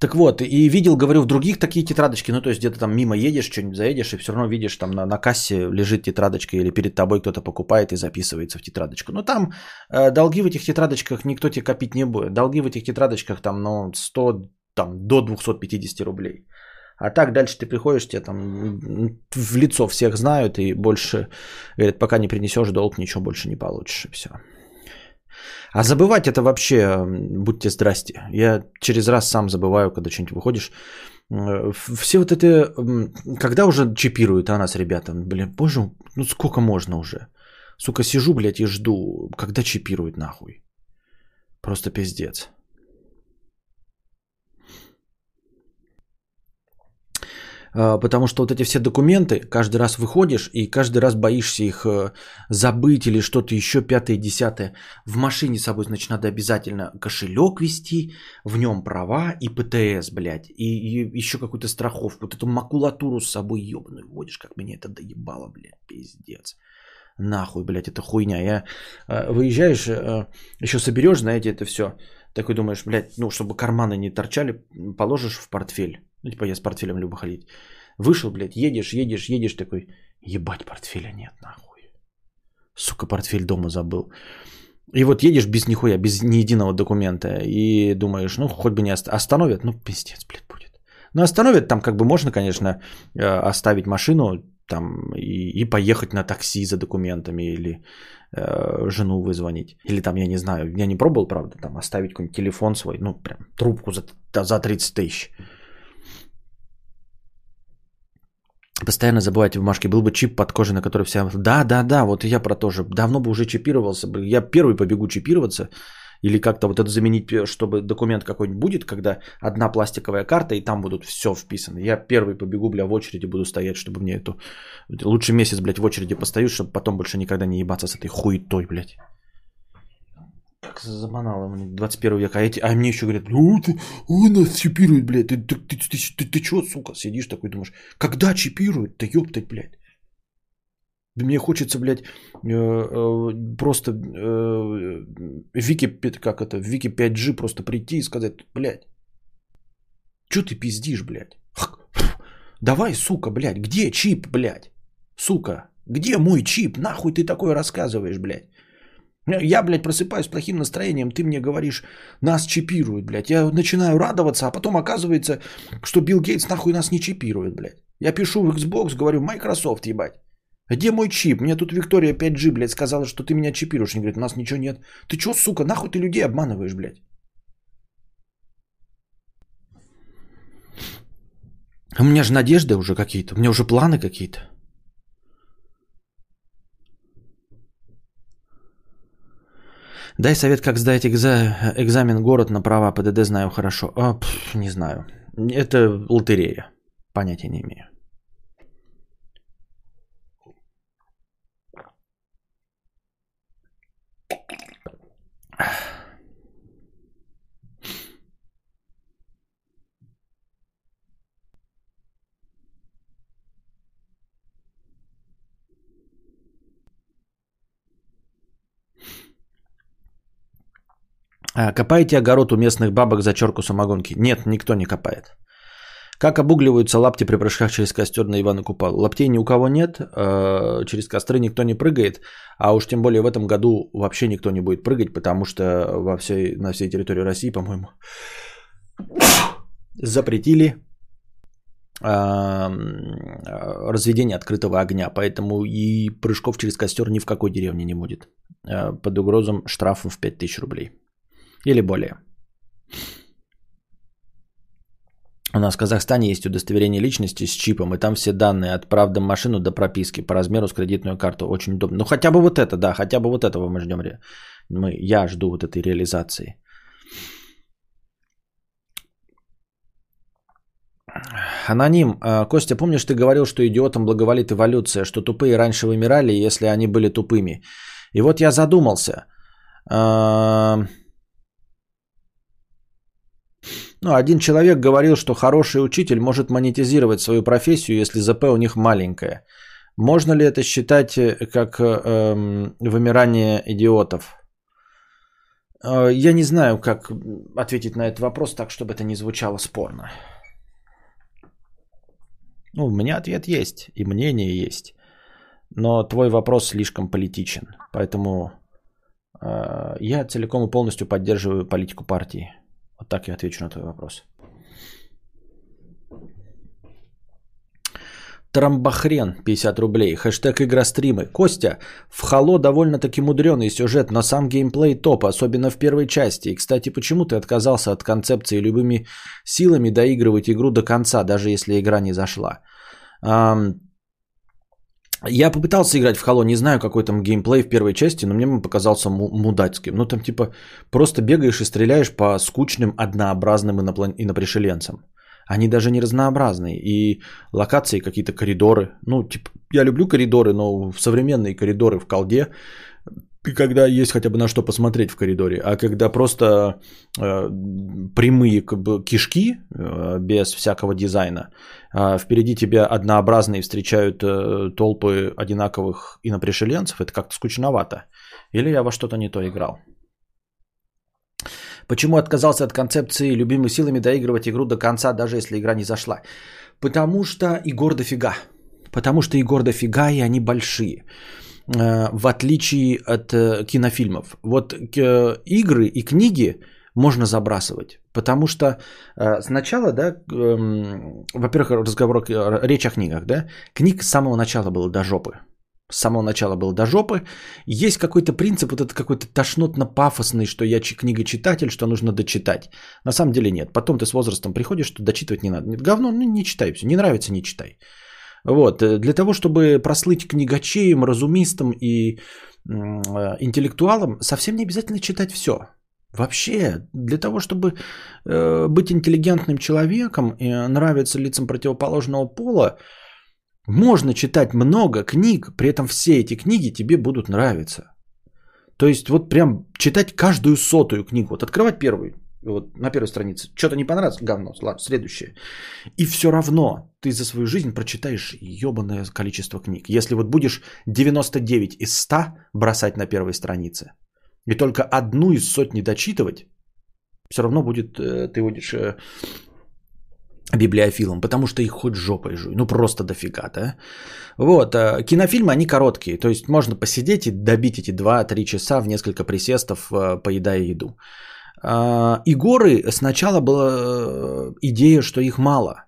Так вот, и видел, говорю, в других такие тетрадочки, ну, то есть где-то там мимо едешь, что-нибудь заедешь, и все равно видишь, там на, на кассе лежит тетрадочка, или перед тобой кто-то покупает и записывается в тетрадочку. Но там э, долги в этих тетрадочках никто тебе копить не будет. Долги в этих тетрадочках там, ну, 100, там, до 250 рублей. А так дальше ты приходишь, тебе там в лицо всех знают, и больше, говорят, пока не принесешь долг, ничего больше не получишь, и все. А забывать это вообще, будьте здрасте. Я через раз сам забываю, когда что-нибудь выходишь. Все вот это, когда уже чипируют а нас, ребята, блин, боже, ну сколько можно уже? Сука, сижу, блядь, и жду, когда чипируют нахуй. Просто пиздец. Потому что вот эти все документы, каждый раз выходишь и каждый раз боишься их э, забыть или что-то еще пятое, десятое. В машине с собой, значит, надо обязательно кошелек вести, в нем права и ПТС, блядь, и, и еще какую-то страховку. Вот эту макулатуру с собой ебаную водишь, как меня это доебало, блядь, пиздец. Нахуй, блядь, это хуйня. Я э, выезжаешь, э, еще соберешь, знаете, это все. Такой думаешь, блядь, ну, чтобы карманы не торчали, положишь в портфель ну, типа я с портфелем люблю ходить. Вышел, блядь, едешь, едешь, едешь, такой, ебать, портфеля нет, нахуй. Сука, портфель дома забыл. И вот едешь без нихуя, без ни единого документа, и думаешь, ну, хоть бы не остановят, ну, пиздец, блядь, будет. Ну, остановят, там как бы можно, конечно, э, оставить машину там и, и поехать на такси за документами или э, жену вызвонить. Или там, я не знаю, я не пробовал, правда, там оставить какой-нибудь телефон свой, ну, прям трубку за, за 30 тысяч. Постоянно забывайте в бумажке, был бы чип под кожей, на который вся... Да, да, да, вот я про то же. Давно бы уже чипировался. Я первый побегу чипироваться. Или как-то вот это заменить, чтобы документ какой-нибудь будет, когда одна пластиковая карта, и там будут все вписано. Я первый побегу, бля, в очереди буду стоять, чтобы мне эту... Лучше месяц, блядь, в очереди постою, чтобы потом больше никогда не ебаться с этой хуетой, блядь. Как заманало, 21 век. А, эти, а мне еще говорят, ну, ты, ой, нас чипируют, блядь. Ты, ты, ты, ты, ты, ты что, сука, сидишь такой, думаешь, когда чипируют? Да ёптать, блядь. Мне хочется, блядь, э, э, просто э, Вики, как это, Вики 5G просто прийти и сказать, блядь, что ты пиздишь, блядь? Давай, сука, блядь, где чип, блядь? Сука, где мой чип? Нахуй ты такое рассказываешь, блядь? Я, блядь, просыпаюсь с плохим настроением, ты мне говоришь, нас чипируют, блядь. Я начинаю радоваться, а потом оказывается, что Билл Гейтс нахуй нас не чипирует, блядь. Я пишу в Xbox, говорю, Microsoft, ебать. Где мой чип? Мне тут Виктория 5G, блядь, сказала, что ты меня чипируешь. Они говорят, у нас ничего нет. Ты чё, сука, нахуй ты людей обманываешь, блядь? У меня же надежды уже какие-то, у меня уже планы какие-то. Дай совет, как сдать экза... экзамен город на права ПДД знаю хорошо. А, пф, не знаю. Это лотерея. Понятия не имею. А, копаете огород у местных бабок за черку самогонки? Нет, никто не копает. Как обугливаются лапти при прыжках через костер на Ивана Купала? Лаптей ни у кого нет, а, через костры никто не прыгает, а уж тем более в этом году вообще никто не будет прыгать, потому что во всей, на всей территории России, по-моему, запретили а, разведение открытого огня, поэтому и прыжков через костер ни в какой деревне не будет под угрозом штрафа в 5000 рублей. Или более. У нас в Казахстане есть удостоверение личности с чипом, и там все данные от прав машину до прописки по размеру с кредитную карту. Очень удобно. Ну хотя бы вот это, да, хотя бы вот этого мы ждем. Мы, я жду вот этой реализации. Аноним. А, Костя, помнишь, ты говорил, что идиотам благоволит эволюция, что тупые раньше вымирали, если они были тупыми. И вот я задумался. А, ну, один человек говорил, что хороший учитель может монетизировать свою профессию, если ЗП у них маленькое. Можно ли это считать э, как эм, вымирание идиотов? Э, я не знаю, как ответить на этот вопрос так, чтобы это не звучало спорно. Ну, у меня ответ есть, и мнение есть. Но твой вопрос слишком политичен. Поэтому э, я целиком и полностью поддерживаю политику партии. Вот так я отвечу на твой вопрос. Трамбахрен 50 рублей. Хэштег игростримы. Костя, в Хало довольно-таки мудреный сюжет, но сам геймплей топ, особенно в первой части. И, кстати, почему ты отказался от концепции любыми силами доигрывать игру до конца, даже если игра не зашла? Я попытался играть в Halo, не знаю, какой там геймплей в первой части, но мне он показался мудацким. Ну, там типа просто бегаешь и стреляешь по скучным, однообразным иноплан... инопришеленцам. Они даже не разнообразные. И локации какие-то коридоры. Ну, типа, я люблю коридоры, но современные коридоры в колде, когда есть хотя бы на что посмотреть в коридоре, а когда просто э, прямые кишки э, без всякого дизайна, э, впереди тебя однообразные встречают э, толпы одинаковых инопришеленцев, это как-то скучновато. Или я во что-то не то играл. Почему отказался от концепции любимыми силами доигрывать игру до конца, даже если игра не зашла? Потому что игр дофига. Потому что игр дофига, и они большие. Э, в отличие от э, кинофильмов. Вот э, игры и книги можно забрасывать. Потому что сначала, да, эм, во-первых, разговор, речь о книгах, да, книг с самого начала было до жопы с самого начала был до жопы. Есть какой-то принцип, вот это какой-то тошнотно-пафосный, что я книга-читатель, что нужно дочитать. На самом деле нет. Потом ты с возрастом приходишь, что дочитывать не надо. Нет, говно, ну не читай все. Не нравится, не читай. Вот. Э, для того, чтобы прослыть книгачеем, разумистом и э, интеллектуалом, совсем не обязательно читать все. Вообще, для того, чтобы э, быть интеллигентным человеком и нравиться лицам противоположного пола, можно читать много книг, при этом все эти книги тебе будут нравиться. То есть вот прям читать каждую сотую книгу. Вот открывать первую, вот на первой странице. Что-то не понравилось? Говно. Ладно, следующее. И все равно ты за свою жизнь прочитаешь ебаное количество книг. Если вот будешь 99 из 100 бросать на первой странице, и только одну из сотни дочитывать, все равно будет, э, ты будешь э, библиофилом, потому что их хоть жопой жуй. Ну, просто дофига, да? Вот, э, кинофильмы, они короткие, то есть можно посидеть и добить эти 2-3 часа в несколько присестов, поедая еду. А, и горы сначала была э, идея, что их мало,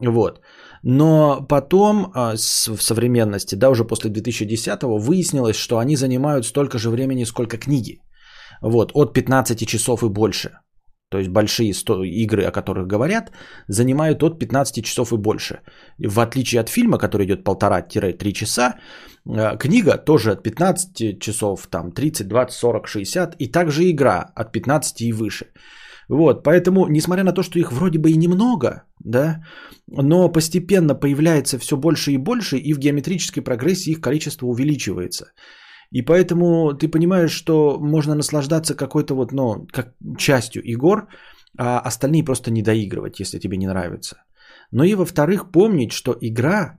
вот. Но потом в современности, да, уже после 2010-го, выяснилось, что они занимают столько же времени, сколько книги. Вот, от 15 часов и больше. То есть большие игры, о которых говорят, занимают от 15 часов и больше. В отличие от фильма, который идет полтора-три часа, э, книга тоже от 15 часов, там 30, 20, 40, 60, и также игра от 15 и выше. Вот, поэтому, несмотря на то, что их вроде бы и немного, да, но постепенно появляется все больше и больше, и в геометрической прогрессии их количество увеличивается. И поэтому ты понимаешь, что можно наслаждаться какой-то вот, ну, как частью игр, а остальные просто не доигрывать, если тебе не нравится. Но и во-вторых, помнить, что игра,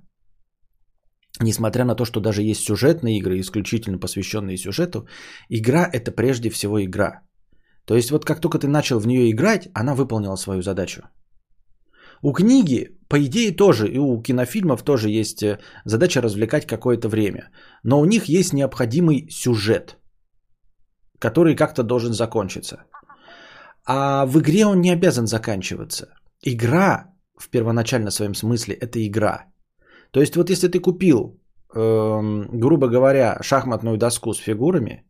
несмотря на то, что даже есть сюжетные игры, исключительно посвященные сюжету, игра это прежде всего игра. То есть вот как только ты начал в нее играть, она выполнила свою задачу. У книги, по идее, тоже, и у кинофильмов тоже есть э, задача развлекать какое-то время. Но у них есть необходимый сюжет, который как-то должен закончиться. А в игре он не обязан заканчиваться. Игра в первоначально своем смысле это игра. То есть вот если ты купил, эм, грубо говоря, шахматную доску с фигурами,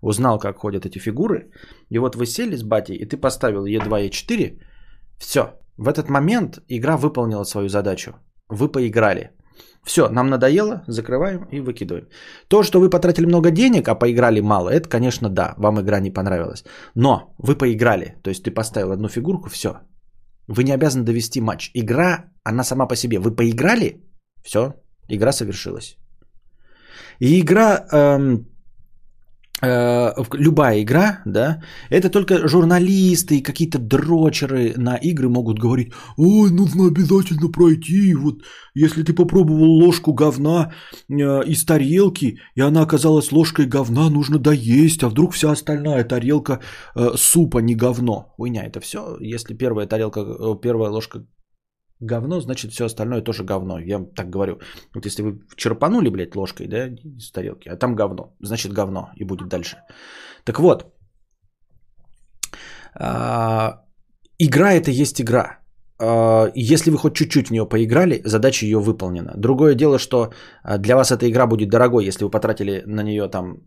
узнал, как ходят эти фигуры, и вот вы сели с батей, и ты поставил Е2, Е4, все, в этот момент игра выполнила свою задачу. Вы поиграли. Все, нам надоело, закрываем и выкидываем. То, что вы потратили много денег, а поиграли мало, это, конечно, да, вам игра не понравилась. Но вы поиграли, то есть ты поставил одну фигурку, все. Вы не обязаны довести матч. Игра, она сама по себе. Вы поиграли, все, игра совершилась. И игра эм, любая игра, да, это только журналисты и какие-то дрочеры на игры могут говорить, ой, нужно обязательно пройти, вот если ты попробовал ложку говна э, из тарелки, и она оказалась ложкой говна, нужно доесть, а вдруг вся остальная тарелка э, супа не говно. Хуйня, это все, если первая тарелка, э, первая ложка говно, значит все остальное тоже говно. Я так говорю. Вот если вы черпанули, блядь, ложкой, да, из тарелки, а там говно, значит говно и будет дальше. Так вот, а, игра это есть игра. А, если вы хоть чуть-чуть в нее поиграли, задача ее выполнена. Другое дело, что а, для вас эта игра будет дорогой, если вы потратили на нее там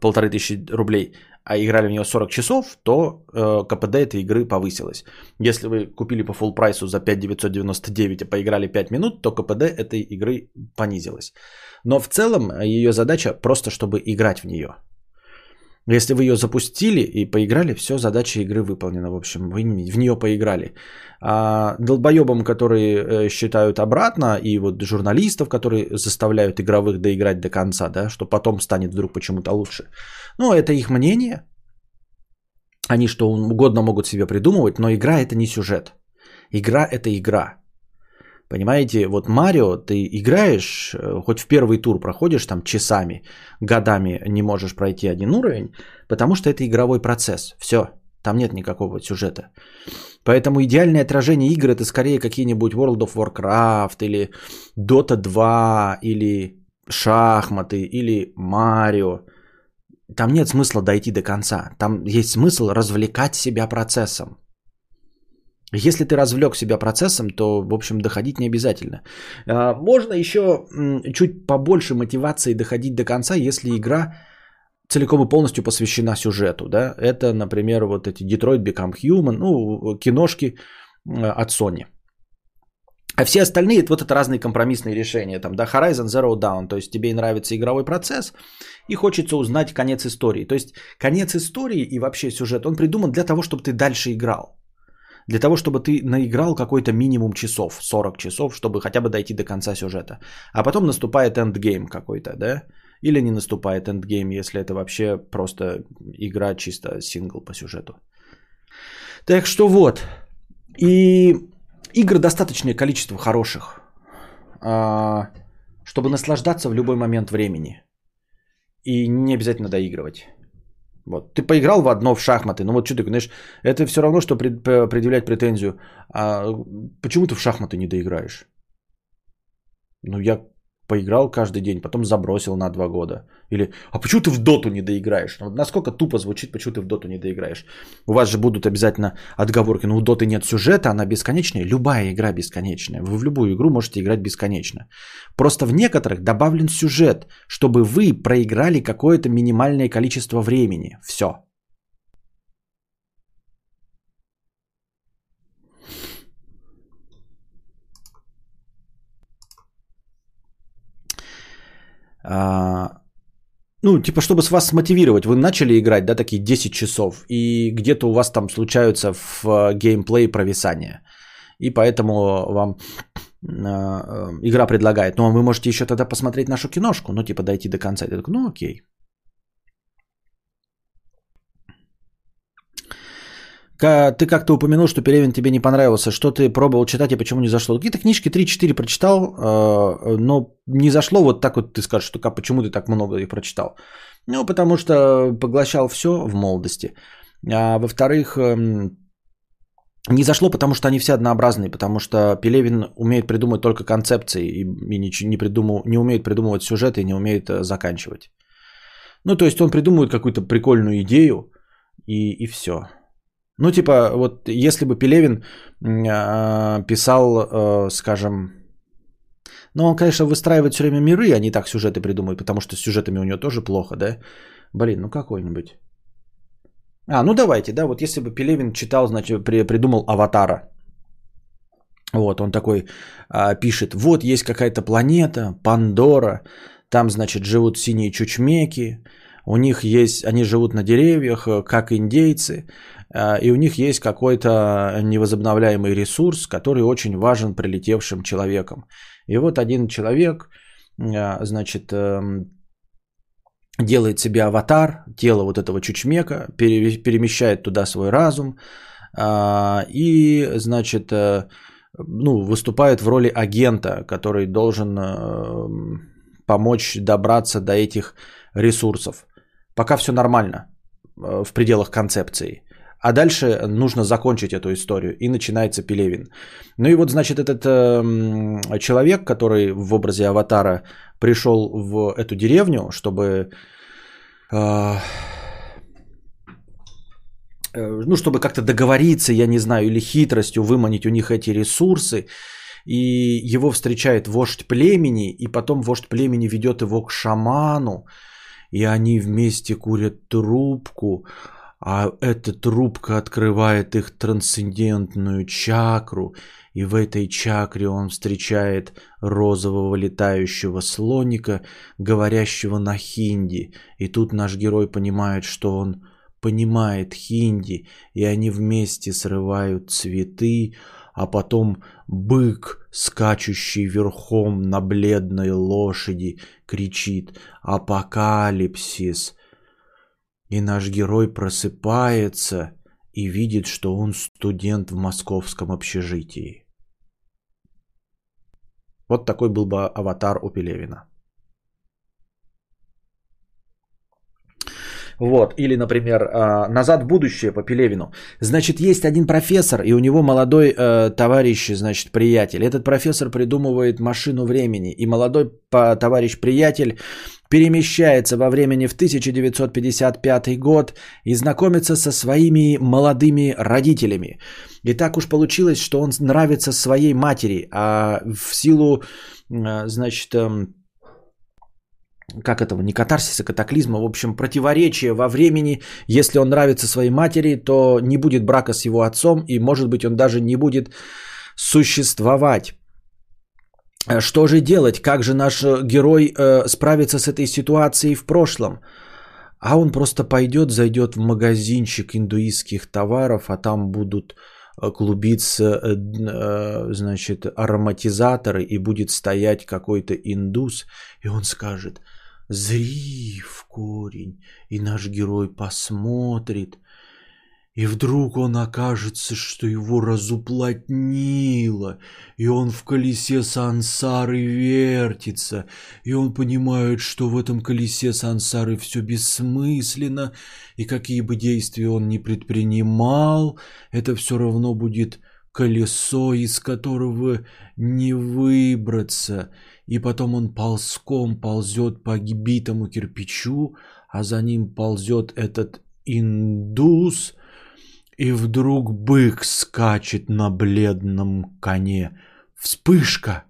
полторы тысячи рублей, а играли в нее 40 часов, то э, КПД этой игры повысилось. Если вы купили по full прайсу за 5999, а поиграли 5 минут, то КПД этой игры понизилось. Но в целом ее задача просто, чтобы играть в нее. Если вы ее запустили и поиграли, все, задача игры выполнена. В общем, вы в нее поиграли. А долбоебам, которые э, считают обратно, и вот журналистов, которые заставляют игровых доиграть до конца, да, что потом станет вдруг почему-то лучше. Ну, это их мнение. Они что угодно могут себе придумывать, но игра это не сюжет. Игра это игра. Понимаете, вот Марио ты играешь, э, хоть в первый тур проходишь там часами, годами не можешь пройти один уровень, потому что это игровой процесс. Все, там нет никакого сюжета. Поэтому идеальное отражение игр это скорее какие-нибудь World of Warcraft или Dota 2 или шахматы или Марио. Там нет смысла дойти до конца. Там есть смысл развлекать себя процессом. Если ты развлек себя процессом, то, в общем, доходить не обязательно. А, можно еще чуть побольше мотивации доходить до конца, если игра целиком и полностью посвящена сюжету. Да? Это, например, вот эти Detroit Become Human, ну, киношки от Sony. А все остальные, вот это разные компромиссные решения. Там, да, Horizon Zero Dawn, то есть тебе нравится игровой процесс, и хочется узнать конец истории. То есть конец истории и вообще сюжет, он придуман для того, чтобы ты дальше играл для того, чтобы ты наиграл какой-то минимум часов, 40 часов, чтобы хотя бы дойти до конца сюжета. А потом наступает endgame какой-то, да? Или не наступает endgame, если это вообще просто игра чисто сингл по сюжету. Так что вот. И игр достаточное количество хороших, а, чтобы наслаждаться в любой момент времени. И не обязательно доигрывать. Вот. Ты поиграл в одно в шахматы, ну вот что ты, знаешь, это все равно, что пред, предъявлять претензию. А почему ты в шахматы не доиграешь? Ну, я поиграл каждый день, потом забросил на два года. Или, а почему ты в доту не доиграешь? Ну, насколько тупо звучит, почему ты в доту не доиграешь? У вас же будут обязательно отговорки, ну у доты нет сюжета, она бесконечная. Любая игра бесконечная. Вы в любую игру можете играть бесконечно. Просто в некоторых добавлен сюжет, чтобы вы проиграли какое-то минимальное количество времени. Все. Ну, типа, чтобы с вас смотивировать. Вы начали играть, да, такие 10 часов, и где-то у вас там случаются в э, геймплей провисания. И поэтому вам э, игра предлагает, ну, вы можете еще тогда посмотреть нашу киношку, ну, типа, дойти до конца. Я такой, ну, окей. Ты как-то упомянул, что Пелевин тебе не понравился. Что ты пробовал читать и почему не зашло? Какие-то книжки 3-4 прочитал, э, но не зашло вот так вот ты скажешь, что почему ты так много их прочитал. Ну, потому что поглощал все в молодости. А во-вторых, эм, не зашло, потому что они все однообразные, потому что Пелевин умеет придумать только концепции и, не, не, придумал, не умеет придумывать сюжеты и не умеет э, заканчивать. Ну, то есть он придумывает какую-то прикольную идею и, и все. Ну, типа, вот если бы Пелевин э, писал, э, скажем, ну, он, конечно, выстраивает все время миры, а не так сюжеты придумывает, потому что с сюжетами у него тоже плохо, да? Блин, ну какой-нибудь. А, ну давайте, да, вот если бы Пелевин читал, значит, при, придумал Аватара. Вот, он такой а, пишет, вот есть какая-то планета, Пандора, там, значит, живут синие чучмеки, у них есть, они живут на деревьях, э, как индейцы, и у них есть какой-то невозобновляемый ресурс, который очень важен прилетевшим человеком. И вот один человек, э, значит, эм, делает себе аватар, тело вот этого чучмека, перемещает туда свой разум а, и, значит, э, ну, выступает в роли агента, который должен э, помочь добраться до этих ресурсов. Пока все нормально э, в пределах концепции. А дальше нужно закончить эту историю, и начинается Пелевин. Ну и вот, значит, этот э, человек, который в образе аватара пришел в эту деревню, чтобы, э, э, ну, чтобы как-то договориться, я не знаю, или хитростью выманить у них эти ресурсы, и его встречает вождь племени, и потом вождь племени ведет его к шаману, и они вместе курят трубку, а эта трубка открывает их трансцендентную чакру, и в этой чакре он встречает розового летающего слоника, говорящего на хинди. И тут наш герой понимает, что он понимает хинди, и они вместе срывают цветы, а потом бык, скачущий верхом на бледной лошади, кричит «Апокалипсис!» И наш герой просыпается и видит, что он студент в московском общежитии. Вот такой был бы аватар у Пелевина. Вот, или, например, а, «Назад в будущее» по Пелевину. Значит, есть один профессор, и у него молодой э, товарищ, значит, приятель. Этот профессор придумывает машину времени, и молодой товарищ-приятель перемещается во времени в 1955 год и знакомится со своими молодыми родителями. И так уж получилось, что он нравится своей матери, а в силу, э, значит, эм, как этого, не катарсиса, катаклизма, в общем, противоречия во времени. Если он нравится своей матери, то не будет брака с его отцом, и, может быть, он даже не будет существовать. Что же делать? Как же наш герой э, справится с этой ситуацией в прошлом? А он просто пойдет, зайдет в магазинчик индуистских товаров, а там будут э, клубиться, э, э, значит, ароматизаторы, и будет стоять какой-то индус, и он скажет – Зри в корень, и наш герой посмотрит, и вдруг он окажется, что его разуплотнило, и он в колесе сансары вертится, и он понимает, что в этом колесе сансары все бессмысленно, и какие бы действия он ни предпринимал, это все равно будет колесо, из которого не выбраться, и потом он ползком ползет по гибитому кирпичу, а за ним ползет этот индус, и вдруг бык скачет на бледном коне. Вспышка!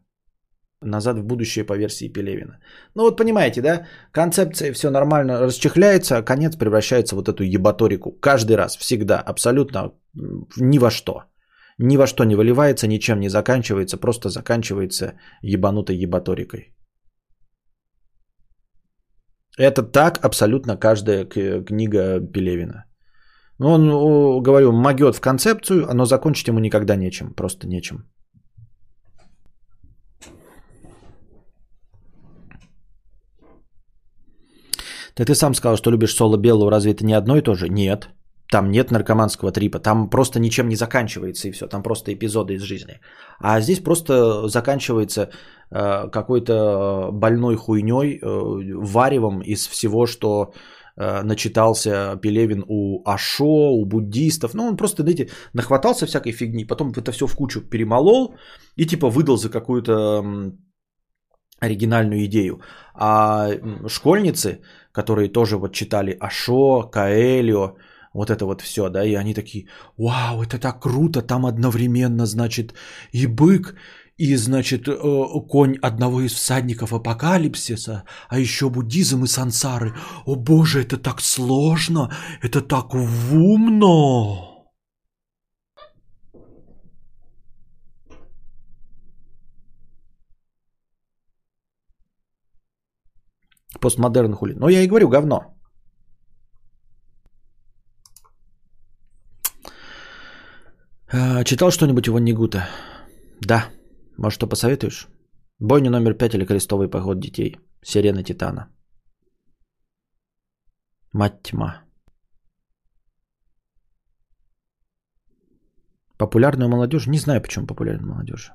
Назад в будущее по версии Пелевина. Ну вот понимаете, да? Концепция все нормально расчехляется, а конец превращается в вот эту ебаторику. Каждый раз, всегда, абсолютно ни во что ни во что не выливается, ничем не заканчивается, просто заканчивается ебанутой ебаторикой. Это так абсолютно каждая книга Пелевина. Ну, он, говорю, могет в концепцию, но закончить ему никогда нечем, просто нечем. Да ты сам сказал, что любишь соло белого, разве это не одно и то же? Нет. Там нет наркоманского трипа, там просто ничем не заканчивается и все, там просто эпизоды из жизни. А здесь просто заканчивается э, какой-то больной хуйней, э, варевом из всего, что э, начитался Пелевин у Ашо, у буддистов. Ну, он просто, знаете, нахватался всякой фигни, потом это все в кучу перемолол и типа выдал за какую-то оригинальную идею. А школьницы, которые тоже вот читали Ашо, Каэлио, вот это вот все, да, и они такие, вау, это так круто, там одновременно, значит, и бык, и, значит, э, конь одного из всадников апокалипсиса, а еще буддизм и сансары. О боже, это так сложно, это так умно. Постмодерн хули. Но я и говорю, говно. А, читал что-нибудь его Нигута? Да. Может, что посоветуешь? Бойня номер пять или крестовый поход детей. Сирена Титана. Мать тьма. Популярную молодежь? Не знаю, почему популярную молодежь.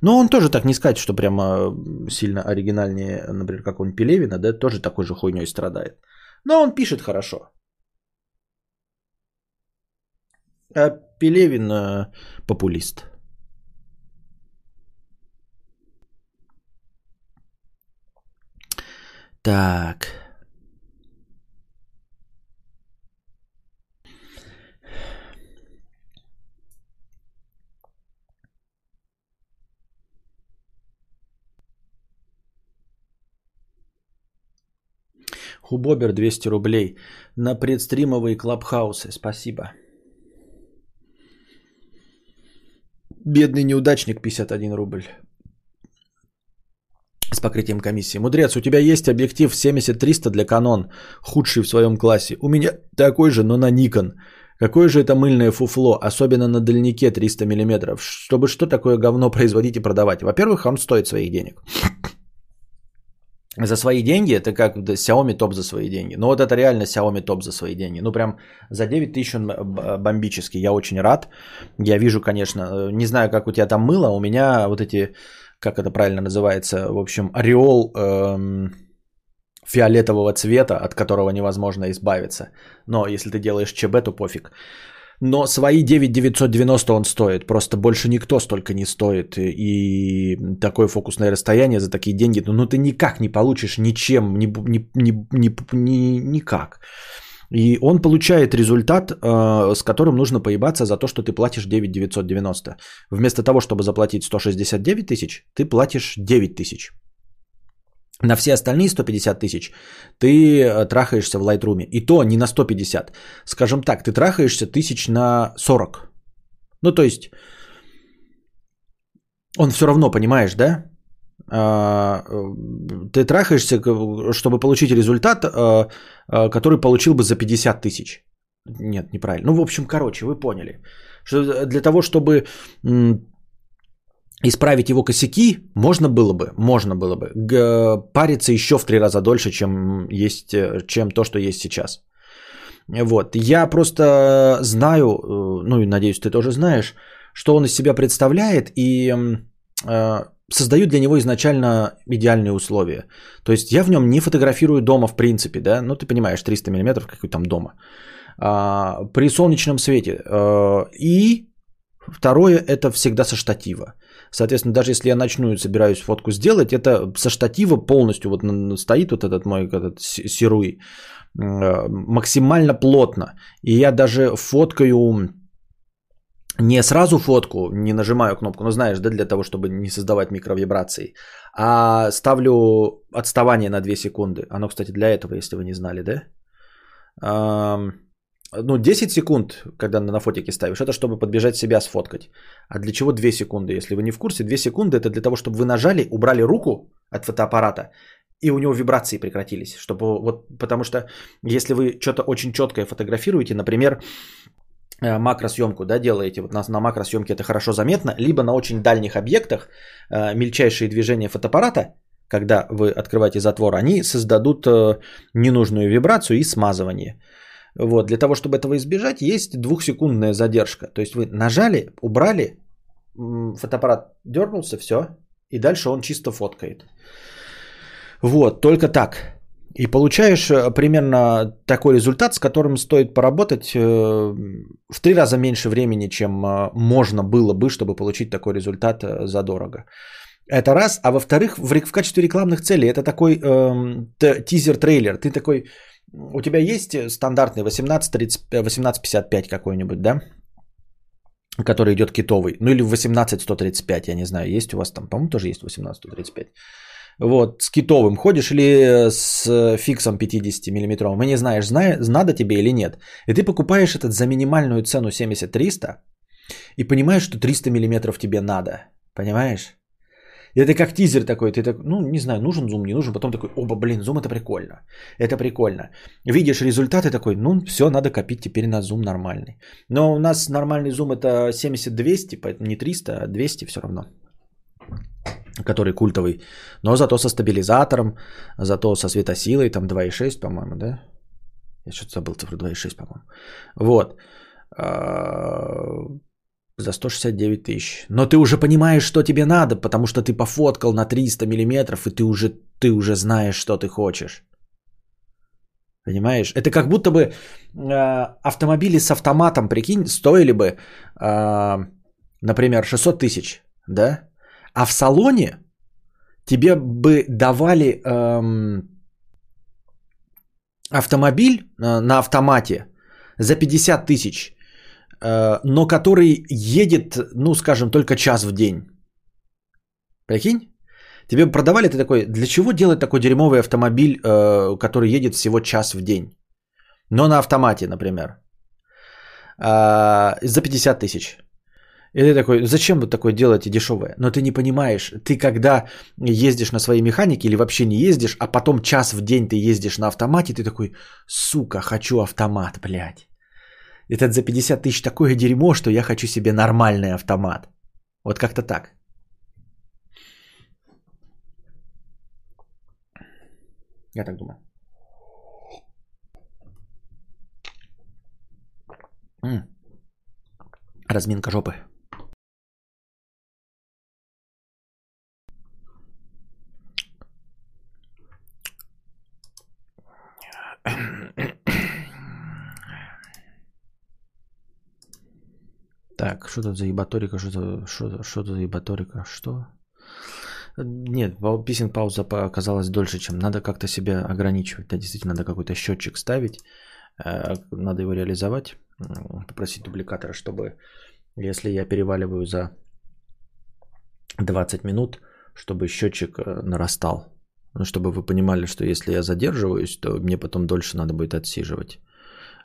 Но он тоже так не сказать, что прямо сильно оригинальнее, например, как он Пелевина, да, тоже такой же хуйней страдает. Но он пишет хорошо. А Пелевин э, популист. Так. Хубобер 200 рублей. На предстримовые клабхаусы. Спасибо. Бедный неудачник 51 рубль. С покрытием комиссии. Мудрец, у тебя есть объектив 70-300 для Canon, худший в своем классе. У меня такой же, но на Nikon. Какое же это мыльное фуфло, особенно на дальнике 300 мм. Чтобы что такое говно производить и продавать? Во-первых, он стоит своих денег за свои деньги, это как Xiaomi топ за свои деньги. Ну вот это реально Xiaomi топ за свои деньги. Ну прям за 9 тысяч он бомбический. Я очень рад. Я вижу, конечно, э, не знаю, как у тебя там мыло, у меня вот эти, как это правильно называется, в общем, ореол эм, фиолетового цвета, от которого невозможно избавиться. Но если ты делаешь ЧБ, то пофиг. Но свои 9990 он стоит. Просто больше никто столько не стоит. И такое фокусное расстояние за такие деньги, ну, ну ты никак не получишь ничем, ни, ни, ни, ни, ни, никак. И он получает результат, э, с которым нужно поебаться за то, что ты платишь 9990. Вместо того, чтобы заплатить 169 тысяч, ты платишь 9 тысяч. На все остальные 150 тысяч ты э, трахаешься в Lightroom. И то не на 150. Скажем так, ты трахаешься тысяч на 40. Ну, то есть, он все равно, понимаешь, да? А, э, ты трахаешься, чтобы получить результат, э, который получил бы за 50 тысяч. Нет, неправильно. Ну, в общем, короче, вы поняли. Что для того, чтобы исправить его косяки можно было бы, можно было бы париться еще в три раза дольше, чем, есть, э, чем то, что есть сейчас. Вот. Я просто знаю, э, ну и надеюсь, ты тоже знаешь, что он из себя представляет и э, создают для него изначально идеальные условия. То есть я в нем не фотографирую дома в принципе, да, ну ты понимаешь, 300 мм, какой там дома, а, при солнечном свете. Э, и второе, это всегда со штатива. Соответственно, даже если я начну и собираюсь фотку сделать, это со штатива полностью вот стоит вот этот мой этот сируй э, максимально плотно. И я даже фоткаю не сразу фотку, не нажимаю кнопку, но знаешь, да, для того, чтобы не создавать микровибрации, а ставлю отставание на 2 секунды. Оно, кстати, для этого, если вы не знали, да? Ну, 10 секунд, когда на фотике ставишь, это чтобы подбежать себя сфоткать. А для чего 2 секунды? Если вы не в курсе, 2 секунды это для того, чтобы вы нажали, убрали руку от фотоаппарата, и у него вибрации прекратились. Чтобы, вот, потому что если вы что-то очень четкое фотографируете, например, э, макросъемку да, делаете, вот на, на макросъемке это хорошо заметно, либо на очень дальних объектах э, мельчайшие движения фотоаппарата, когда вы открываете затвор, они создадут э, ненужную вибрацию и смазывание. Вот, для того, чтобы этого избежать, есть двухсекундная задержка. То есть вы нажали, убрали, фотоаппарат дернулся, все, и дальше он чисто фоткает. Вот, только так. И получаешь э, примерно такой результат, с которым стоит поработать э, в три раза меньше времени, чем э, можно было бы, чтобы получить такой результат задорого. Это раз. А во-вторых, в, качестве рекламных целей это такой эм, тизер-трейлер. Ты такой, у тебя есть стандартный 1855 какой-нибудь, да? Который идет китовый. Ну или 18135, я не знаю, есть у вас там, по-моему, тоже есть 18135. Вот, с китовым ходишь или с фиксом 50 мм, и не знаешь, знаю, надо тебе или нет. И ты покупаешь этот за минимальную цену 70-300 и понимаешь, что 300 мм тебе надо. Понимаешь? Это как тизер такой, ты так, ну, не знаю, нужен зум, не нужен, потом такой, оба, блин, зум это прикольно, это прикольно. Видишь результаты такой, ну, все, надо копить теперь на зум нормальный. Но у нас нормальный зум это 70-200, поэтому не 300, а 200 все равно. который культовый, но зато со стабилизатором, зато со светосилой, там 2.6, по-моему, да? Я что-то забыл цифру 2.6, по-моему. Вот. За 169 тысяч. Но ты уже понимаешь, что тебе надо, потому что ты пофоткал на 300 миллиметров, и ты уже, ты уже знаешь, что ты хочешь. Понимаешь? Это как будто бы э, автомобили с автоматом, прикинь, стоили бы, э, например, 600 тысяч, да? А в салоне тебе бы давали э, автомобиль э, на автомате за 50 тысяч, но который едет, ну, скажем, только час в день. Прикинь? Тебе продавали, ты такой, для чего делать такой дерьмовый автомобиль, э, который едет всего час в день? Но на автомате, например. А, за 50 тысяч. И ты такой, зачем вы такое делаете дешевое? Но ты не понимаешь, ты когда ездишь на своей механике или вообще не ездишь, а потом час в день ты ездишь на автомате, ты такой, сука, хочу автомат, блядь. Этот за 50 тысяч такое дерьмо, что я хочу себе нормальный автомат. Вот как-то так. Я так думаю. Разминка жопы. Так, что тут за ебаторика, что-то, что-то, что-то за ебаторика, что? Нет, писинг пауза оказалась дольше, чем надо как-то себя ограничивать. Да, действительно, надо какой-то счетчик ставить, э, надо его реализовать, попросить дубликатора, чтобы, если я переваливаю за 20 минут, чтобы счетчик э, нарастал. Ну, чтобы вы понимали, что если я задерживаюсь, то мне потом дольше надо будет отсиживать.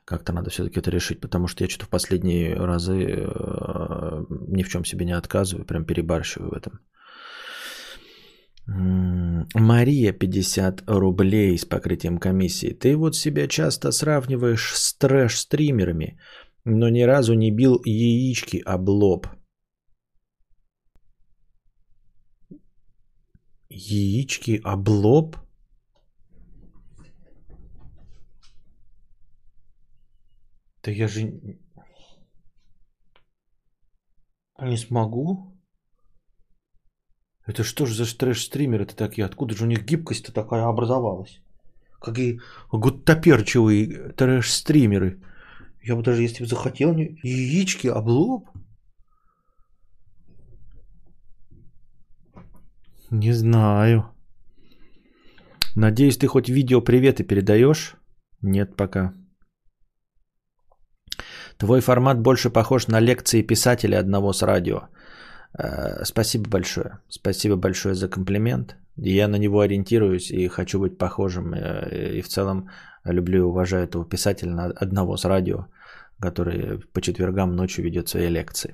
Как-то надо все-таки это решить, потому что я что-то в последние разы э, ни в чем себе не отказываю, прям перебарщиваю в этом. Мария, 50 рублей с покрытием комиссии. Ты вот себя часто сравниваешь с трэш-стримерами, но ни разу не бил яички об лоб. Яички об лоб? Да я же не смогу. Это что же за трэш-стримеры-то такие? Откуда же у них гибкость-то такая образовалась? Какие гуттаперчивые трэш-стримеры. Я бы даже, если бы захотел, яички, облоб. Не знаю. Надеюсь, ты хоть видео приветы передаешь? Нет пока. Твой формат больше похож на лекции писателя одного с радио. Э, спасибо большое. Спасибо большое за комплимент. Я на него ориентируюсь и хочу быть похожим. Э, и в целом люблю и уважаю этого писателя одного с радио, который по четвергам ночью ведет свои лекции.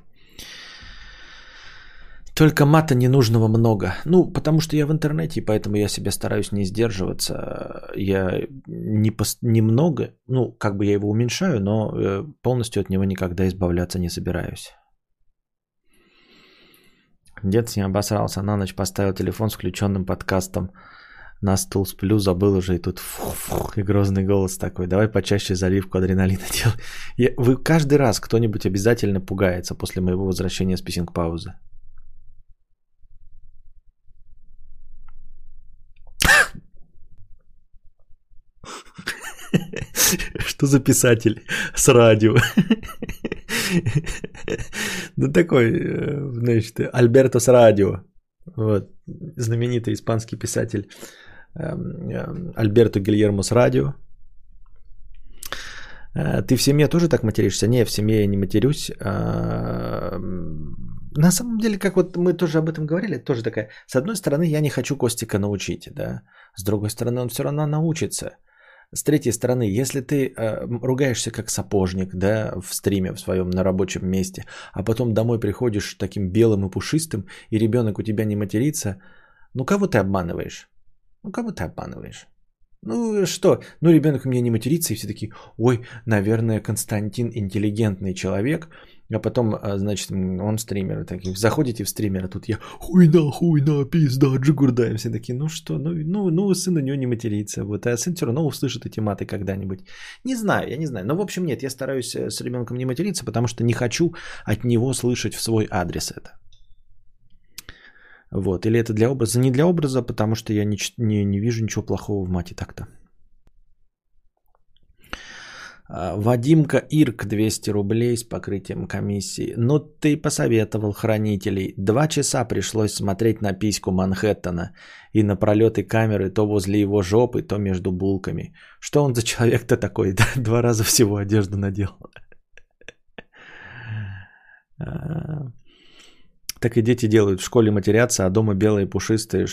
Только мата ненужного много. Ну, потому что я в интернете, и поэтому я себя стараюсь не сдерживаться. Я не пос... немного, ну, как бы я его уменьшаю, но э, полностью от него никогда избавляться не собираюсь. Дед не обосрался на ночь, поставил телефон с включенным подкастом. На стул сплю, забыл уже, и тут фух-фух, и грозный голос такой. Давай почаще заливку адреналина делай. Я, вы каждый раз кто-нибудь обязательно пугается после моего возвращения с писинг-паузы. Что за писатель с радио? Ну такой, э, значит, Альберто с радио. Вот, знаменитый испанский писатель эм, эм, Альберто Гильермо с радио. Э, ты в семье тоже так материшься? Не, в семье я не матерюсь. А, на самом деле, как вот мы тоже об этом говорили, тоже такая, с одной стороны, я не хочу Костика научить, да, с другой стороны, он все равно научится. С третьей стороны, если ты э, ругаешься как сапожник, да, в стриме в своем на рабочем месте, а потом домой приходишь таким белым и пушистым, и ребенок у тебя не матерится, ну кого ты обманываешь? Ну кого ты обманываешь? Ну что? Ну ребенок у меня не матерится, и все такие, ой, наверное, Константин интеллигентный человек, А потом, а, значит, он стример. Такие, заходите в стример, а тут я хуйна, хуйна, пизда, джигурдаем. Все такие, ну что, ну, ну, ну сын на нее не матерится. Вот, а сын все равно услышит эти маты когда-нибудь. Не знаю, я не знаю. Но, в общем, нет, я стараюсь э, с ребенком не материться, потому что не хочу от него слышать в свой адрес это. Вот, или это для образа? Не для образа, потому что я не, не, не вижу ничего плохого в мате так-то. А, Вадимка Ирк 200 рублей с покрытием комиссии. Ну ты посоветовал хранителей. Два часа пришлось смотреть на письку Манхэттена и на пролеты камеры то возле его жопы, то между булками. Что он за человек-то такой? Два раза всего одежду надел. А, так и дети делают. В школе матерятся, а дома белые пушистые,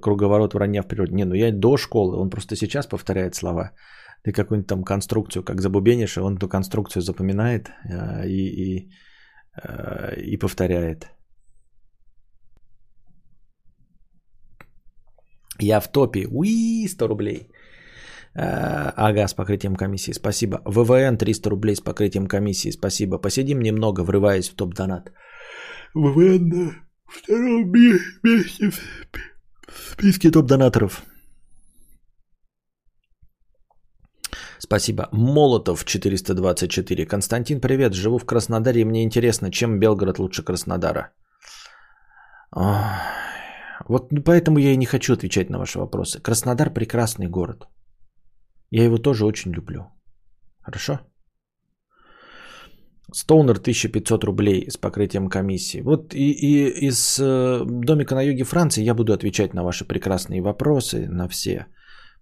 круговорот вранья в природе. Не, ну я до школы, он просто сейчас повторяет слова. Ты какую-нибудь там конструкцию как забубенишь, и он эту конструкцию запоминает э, и, и, э, и повторяет. Я в топе. Уи, 100 рублей. Ага, с покрытием комиссии, спасибо. ВВН 300 рублей с покрытием комиссии, спасибо. Посидим немного, врываясь в топ-донат. ВВН на втором месте в списке топ-донаторов. Спасибо. Молотов 424. Константин, привет. Живу в Краснодаре и мне интересно, чем Белгород лучше Краснодара. Вот поэтому я и не хочу отвечать на ваши вопросы. Краснодар прекрасный город. Я его тоже очень люблю. Хорошо? Стоунер 1500 рублей с покрытием комиссии. Вот и, и из э, домика на юге Франции я буду отвечать на ваши прекрасные вопросы, на все.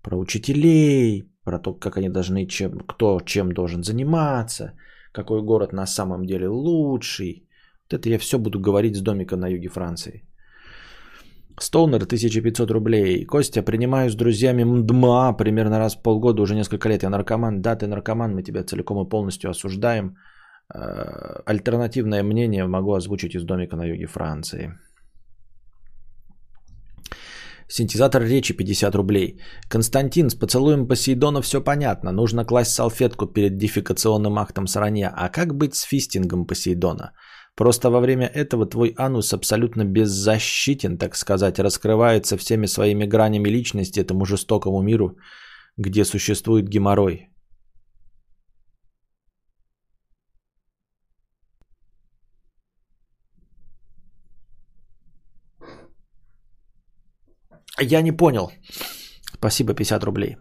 Про учителей, про то, как они должны, чем, кто чем должен заниматься, какой город на самом деле лучший. Вот это я все буду говорить с домика на юге Франции. Стоунер 1500 рублей. Костя, принимаю с друзьями МДМА примерно раз в полгода, уже несколько лет. Я наркоман. Да, ты наркоман, мы тебя целиком и полностью осуждаем. Э, альтернативное мнение могу озвучить из домика на юге Франции. Синтезатор речи 50 рублей. Константин, с поцелуем Посейдона все понятно. Нужно класть салфетку перед дефикационным актом сранья. А как быть с фистингом Посейдона? Просто во время этого твой анус абсолютно беззащитен, так сказать, раскрывается всеми своими гранями личности этому жестокому миру, где существует геморрой. Я не понял. Спасибо, 50 рублей.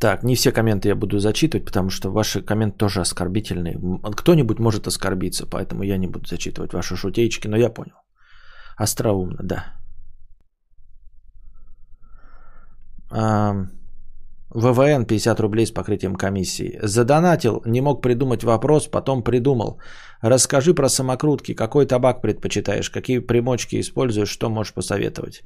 Так, не все комменты я буду зачитывать, потому что ваши комменты тоже оскорбительные. Кто-нибудь может оскорбиться, поэтому я не буду зачитывать ваши шутеечки, но я понял. Остроумно, да. ВВН 50 рублей с покрытием комиссии. Задонатил, не мог придумать вопрос, потом придумал. Расскажи про самокрутки, какой табак предпочитаешь, какие примочки используешь, что можешь посоветовать.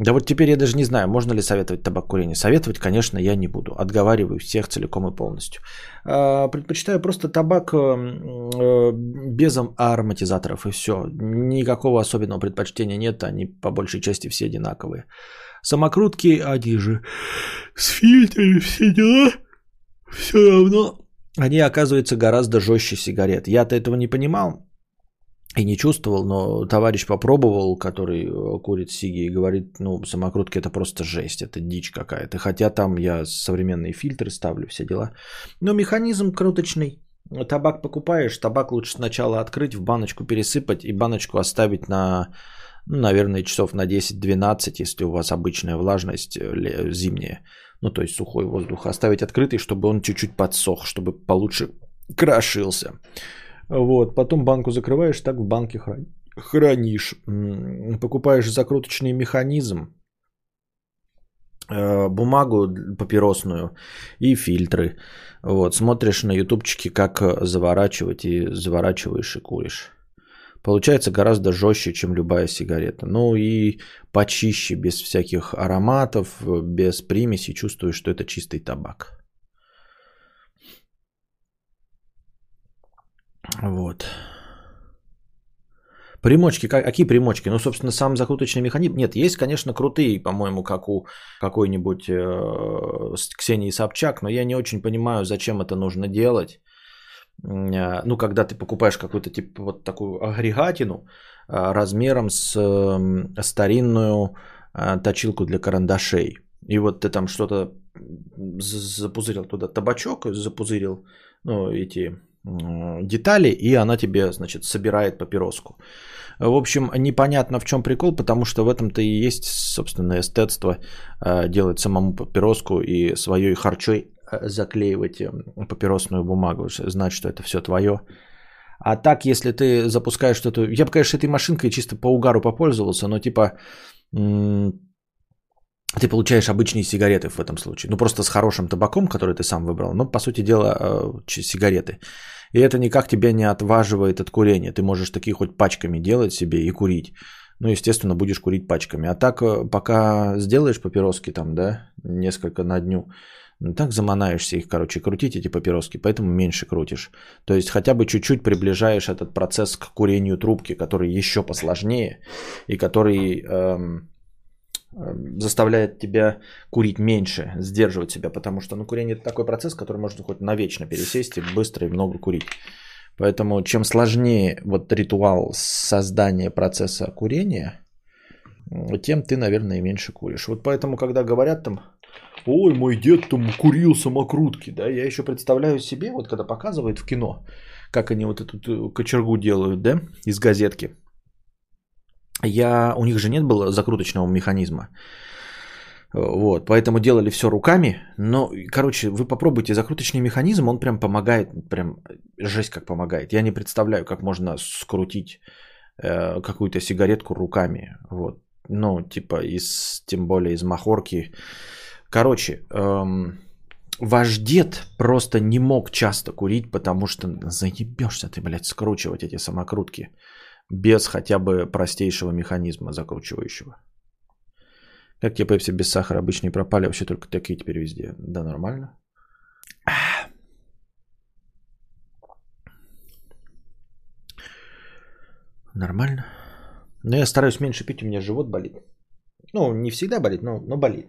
Да вот теперь я даже не знаю, можно ли советовать табак курения. Советовать, конечно, я не буду. Отговариваю всех целиком и полностью. А, предпочитаю просто табак э, э, без ароматизаторов и все. Никакого особенного предпочтения нет, они по большей части все одинаковые. Самокрутки, же с фильтрами все дела, все равно они оказываются гораздо жестче сигарет. Я-то этого не понимал и не чувствовал, но товарищ попробовал, который э, курит сиги и говорит, ну, самокрутки это просто жесть, это дичь какая-то. Хотя там я современные фильтры ставлю, все дела. Но механизм круточный. Табак покупаешь, табак лучше сначала открыть, в баночку пересыпать и баночку оставить на ну, наверное, часов на 10-12, если у вас обычная влажность э, зимняя, ну, то есть сухой воздух, оставить открытый, чтобы он чуть-чуть подсох, чтобы получше крошился. Вот, потом банку закрываешь, так в банке хранишь. Покупаешь закруточный механизм, э, бумагу папиросную и фильтры. Вот, смотришь на ютубчике, как заворачивать, и заворачиваешь и куришь. Получается гораздо жестче, чем любая сигарета. Ну и почище, без всяких ароматов, без примесей. Чувствую, что это чистый табак. Вот. Примочки, какие примочки? Ну, собственно, сам закруточный механизм. Нет, есть, конечно, крутые, по-моему, как у какой-нибудь э, Ксении Собчак, но я не очень понимаю, зачем это нужно делать. Э, ну, когда ты покупаешь какую-то типа вот такую агрегатину э, размером с старинную э, точилку для карандашей. И вот ты там что-то запузырил туда табачок, запузырил ну, эти детали, и она тебе, значит, собирает папироску. В общем, непонятно в чем прикол, потому что в этом-то и есть, собственно, эстетство делать самому папироску и своей харчой заклеивать э, папиросную бумагу, знать, что это все твое. А так, если ты запускаешь что-то... Я бы, конечно, этой машинкой чисто по угару попользовался, но типа ты получаешь обычные сигареты в этом случае. Ну, просто с хорошим табаком, который ты сам выбрал. Но, по сути дела, э, сигареты. И это никак тебя не отваживает от курения. Ты можешь такие хоть пачками делать себе и курить. Ну, естественно, будешь курить пачками. А так, э, пока сделаешь папироски там, да, несколько на дню, ну, так заманаешься их, короче, крутить эти папироски, поэтому меньше крутишь. То есть хотя бы чуть-чуть приближаешь этот процесс к курению трубки, который еще посложнее и который эм, Эм, заставляет тебя курить меньше, сдерживать себя, потому что ну, курение это такой процесс, который можно хоть навечно пересесть и быстро и много курить. Поэтому чем сложнее вот ритуал создания процесса курения, тем ты, наверное, и меньше куришь. Вот поэтому, когда говорят там, ой, мой дед там курил самокрутки, да, я еще представляю себе, вот когда показывают в кино, как они вот эту кочергу делают, да, из газетки – я, у них же нет было закруточного механизма. Вот, поэтому делали все руками. Но, короче, вы попробуйте закруточный механизм, он прям помогает, прям жесть как помогает. Я не представляю, как можно скрутить э, какую-то сигаретку руками. Вот. Ну, типа, из, тем более из махорки. Короче, эм, ваш дед просто не мог часто курить, потому что заебешься ты, блядь, скручивать эти самокрутки без хотя бы простейшего механизма закручивающего. Как тебе пепси без сахара? Обычные пропали, вообще только такие теперь везде. Да, нормально. Нормально. Но я стараюсь меньше пить, у меня живот болит. Ну, не всегда болит, но, но болит.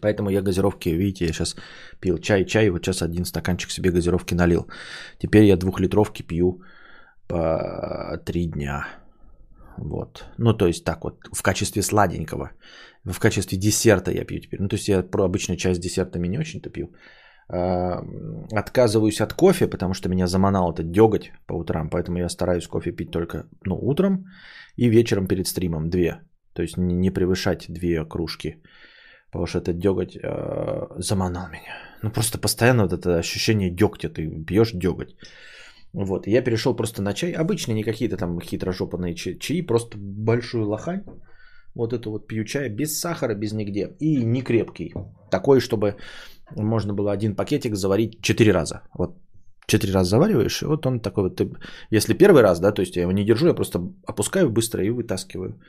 Поэтому я газировки, видите, я сейчас пил чай, чай, вот сейчас один стаканчик себе газировки налил. Теперь я двухлитровки пью по три дня. Вот. Ну, то есть так вот, в качестве сладенького. В качестве десерта я пью теперь. Ну, то есть я про обычную часть десертами не очень-то пью. А, отказываюсь от кофе, потому что меня заманал этот деготь по утрам. Поэтому я стараюсь кофе пить только ну, утром и вечером перед стримом. Две. То есть не превышать две кружки. Потому что этот деготь э, заманал меня. Ну, просто постоянно вот это ощущение дегтя. Ты пьешь деготь. Вот, я перешел просто на чай. Обычные, не какие-то там хитрожопанные чаи, просто большую лохань. Вот это вот пью чай без сахара, без нигде. И не крепкий. Такой, чтобы можно было один пакетик заварить 4 раза. Вот 4 раза завариваешь, и вот он такой вот. Если первый раз, да, то есть я его не держу, я просто опускаю быстро и вытаскиваю.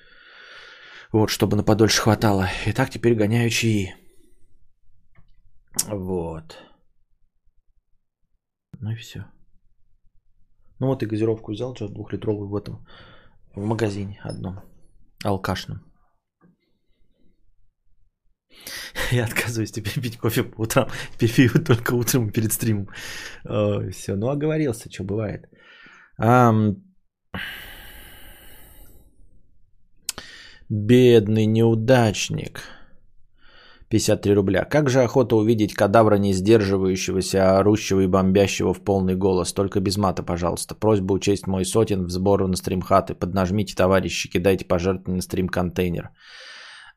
Вот, чтобы на подольше хватало. И так теперь гоняю чаи. Вот. Ну и все. Ну вот и газировку взял, что двухлитровую в этом, в магазине одном, алкашном. Я отказываюсь теперь пить кофе по утрам. Пью только утром перед стримом. все, ну оговорился, что бывает. Бедный неудачник. 53 рубля. Как же охота увидеть кадавра, не сдерживающегося, а орущего и бомбящего в полный голос. Только без мата, пожалуйста. Просьба учесть мой сотен в сбору на стримхаты. Поднажмите, товарищи, кидайте пожертвования на стрим-контейнер.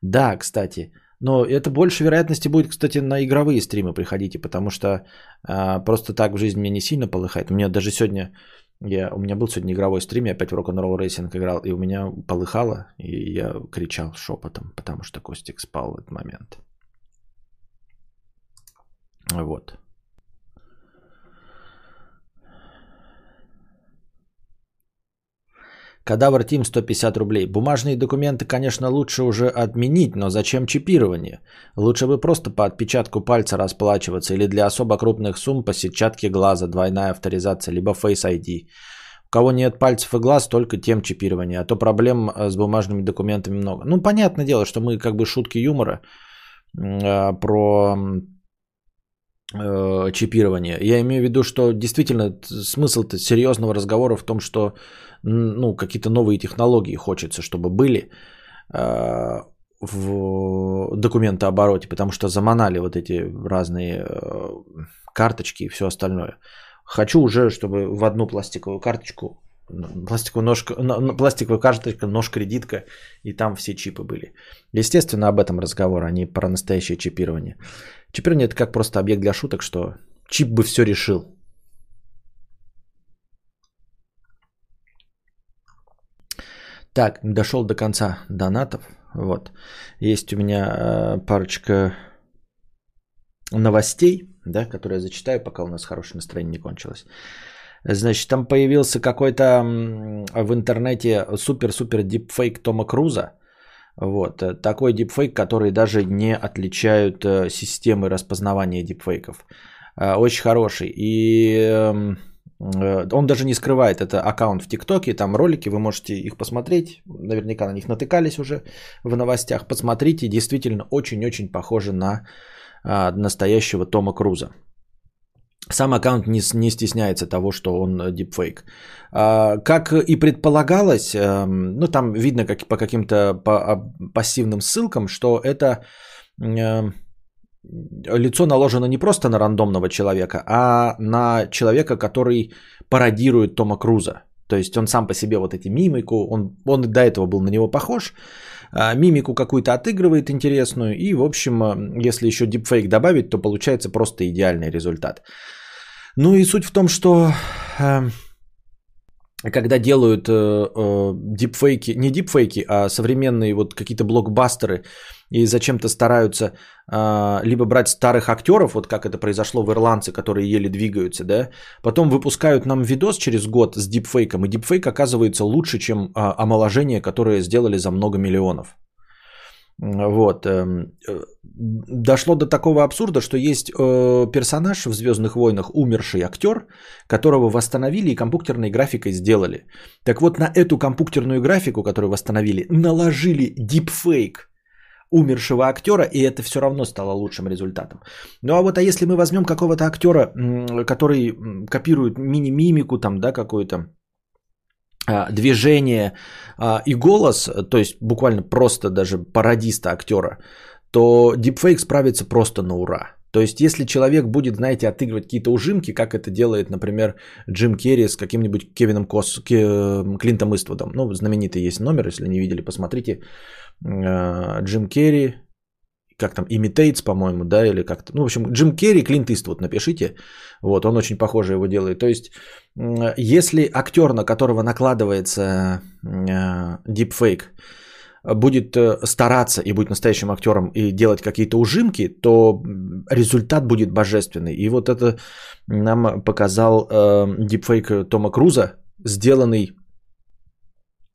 Да, кстати. Но это больше вероятности будет, кстати, на игровые стримы приходите, потому что а, просто так в жизни мне не сильно полыхает. У меня даже сегодня, я, у меня был сегодня игровой стрим, я опять в Rock'n'Roll Racing играл, и у меня полыхало, и я кричал шепотом, потому что Костик спал в этот момент. Вот. Кадавр Тим 150 рублей. Бумажные документы, конечно, лучше уже отменить, но зачем чипирование? Лучше бы просто по отпечатку пальца расплачиваться или для особо крупных сумм по сетчатке глаза, двойная авторизация, либо Face ID. У кого нет пальцев и глаз, только тем чипирование. А то проблем э, с бумажными документами много. Ну, понятное дело, что мы как бы шутки юмора э, про э, чипирование. Я имею в виду, что действительно смысл серьезного разговора в том, что ну, какие-то новые технологии хочется, чтобы были э, в документообороте, потому что заманали вот эти разные э, карточки и все остальное. Хочу уже, чтобы в одну пластиковую карточку, пластиковую, ножка, пластиковую карточку, нож-кредитка, и там все чипы были. Естественно, об этом разговор, а не про настоящее чипирование. Чипирование это как просто объект для шуток, что чип бы все решил. Так, дошел до конца донатов. Вот. Есть у меня э, парочка новостей, да, которые я зачитаю, пока у нас хорошее настроение не кончилось. Значит, там появился какой-то в интернете супер-супер дипфейк Тома Круза. Вот, э, такой дипфейк, который даже не отличают э, системы распознавания дипфейков. Э, очень хороший. И эм, он даже не скрывает, это аккаунт в ТикТоке, там ролики, вы можете их посмотреть, наверняка на них натыкались уже в новостях, посмотрите, действительно очень-очень похоже на настоящего Тома Круза. Сам аккаунт не, не стесняется того, что он дипфейк. А, как и предполагалось, а, ну там видно как, по каким-то по, а, пассивным ссылкам, что это а, лицо наложено не просто на рандомного человека, а на человека, который пародирует Тома Круза. То есть он сам по себе вот эти мимику, он, он до этого был на него похож, а, мимику какую-то отыгрывает интересную, и, в общем, если еще дипфейк добавить, то получается просто идеальный результат. Ну и суть в том, что э, когда делают э, э, дипфейки, не дипфейки, а современные вот какие-то блокбастеры, и зачем-то стараются э, либо брать старых актеров, вот как это произошло в «Ирландце», которые еле двигаются, да, потом выпускают нам видос через год с дипфейком, и дипфейк оказывается лучше, чем э, омоложение, которое сделали за много миллионов. Вот. Эм, э, дошло до такого абсурда, что есть э, персонаж в Звездных войнах, умерший актер, которого восстановили и компьютерной графикой сделали. Так вот, на эту компьютерную графику, которую восстановили, наложили дипфейк умершего актера, и это все равно стало лучшим результатом. Ну а вот а если мы возьмем какого-то актера, который копирует мини-мимику там, да, какую-то, движение а, и голос, то есть буквально просто даже пародиста актера, то дипфейк справится просто на ура. То есть, если человек будет, знаете, отыгрывать какие-то ужимки, как это делает, например, Джим Керри с каким-нибудь Кевином Кос, Клинтом Иствудом. Ну, знаменитый есть номер, если не видели, посмотрите. А, Джим Керри, как там, Imitates, по-моему, да, или как-то. Ну, в общем, Джим Керри, Клинт Иствуд напишите. Вот, он очень похоже его делает. То есть, если актер, на которого накладывается дипфейк, будет э, стараться и будет настоящим актером и делать какие-то ужимки, то результат будет божественный. И вот это нам показал э, дипфейк Тома Круза, сделанный э,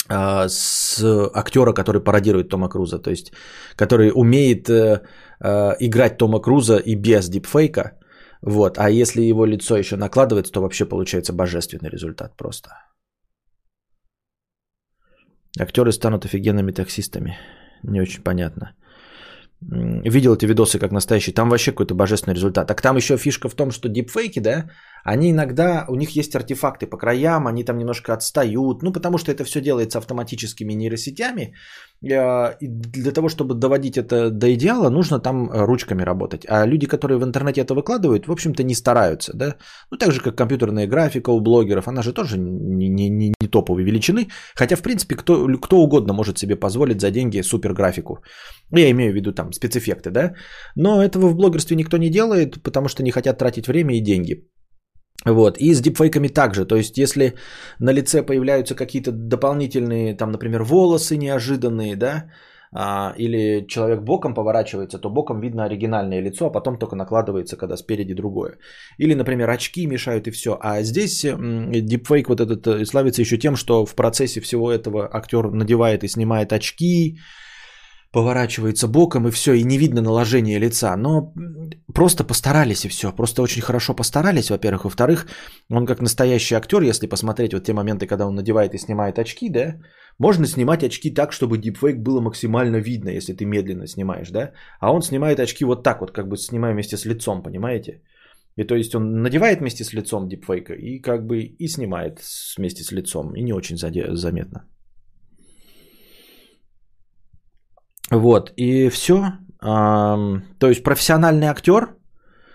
с актера, который пародирует Тома Круза, то есть который умеет э, э, играть Тома Круза и без дипфейка. Вот. А если его лицо еще накладывается, то вообще получается божественный результат просто. Актеры станут офигенными таксистами. Не очень понятно. Видел эти видосы как настоящие. Там вообще какой-то божественный результат. Так там еще фишка в том, что дипфейки, да, они иногда, у них есть артефакты по краям, они там немножко отстают, ну, потому что это все делается автоматическими нейросетями, э, и для того, чтобы доводить это до идеала, нужно там э, ручками работать. А люди, которые в интернете это выкладывают, в общем-то, не стараются, да. Ну, так же, как компьютерная графика у блогеров, она же тоже не, не, не, не топовой величины, хотя, в принципе, кто, кто угодно может себе позволить за деньги суперграфику. Я имею в виду там спецэффекты, да. Но этого в блогерстве никто не делает, потому что не хотят тратить время и деньги. Вот. И с дипфейками также. То есть, если на лице появляются какие-то дополнительные, там, например, волосы неожиданные, да, а, или человек боком поворачивается, то боком видно оригинальное лицо, а потом только накладывается, когда спереди другое. Или, например, очки мешают и все. А здесь дипфейк вот этот э, славится еще тем, что в процессе всего этого актер надевает и снимает очки, поворачивается боком и все, и не видно наложение лица. Но просто постарались и все. Просто очень хорошо постарались, во-первых. Во-вторых, он как настоящий актер, если посмотреть вот те моменты, когда он надевает и снимает очки, да, можно снимать очки так, чтобы дипфейк было максимально видно, если ты медленно снимаешь, да. А он снимает очки вот так вот, как бы снимая вместе с лицом, понимаете? И то есть он надевает вместе с лицом дипфейка и как бы и снимает вместе с лицом. И не очень заметно. Вот, и все. То есть профессиональный актер,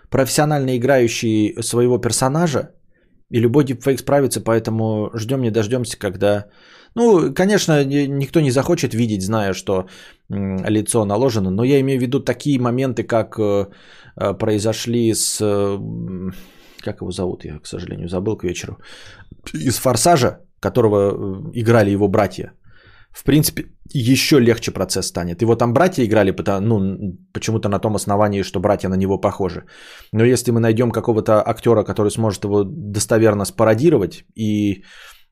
профессионально играющий своего персонажа, и любой дипфейк справится, поэтому ждем не дождемся, когда... Ну, конечно, никто не захочет видеть, зная, что лицо наложено, но я имею в виду такие моменты, как э, э, произошли с... Э, как его зовут, я, к сожалению, забыл к вечеру. Из «Форсажа», которого играли его братья в принципе, еще легче процесс станет. Его там братья играли, потому, ну, почему-то на том основании, что братья на него похожи. Но если мы найдем какого-то актера, который сможет его достоверно спародировать и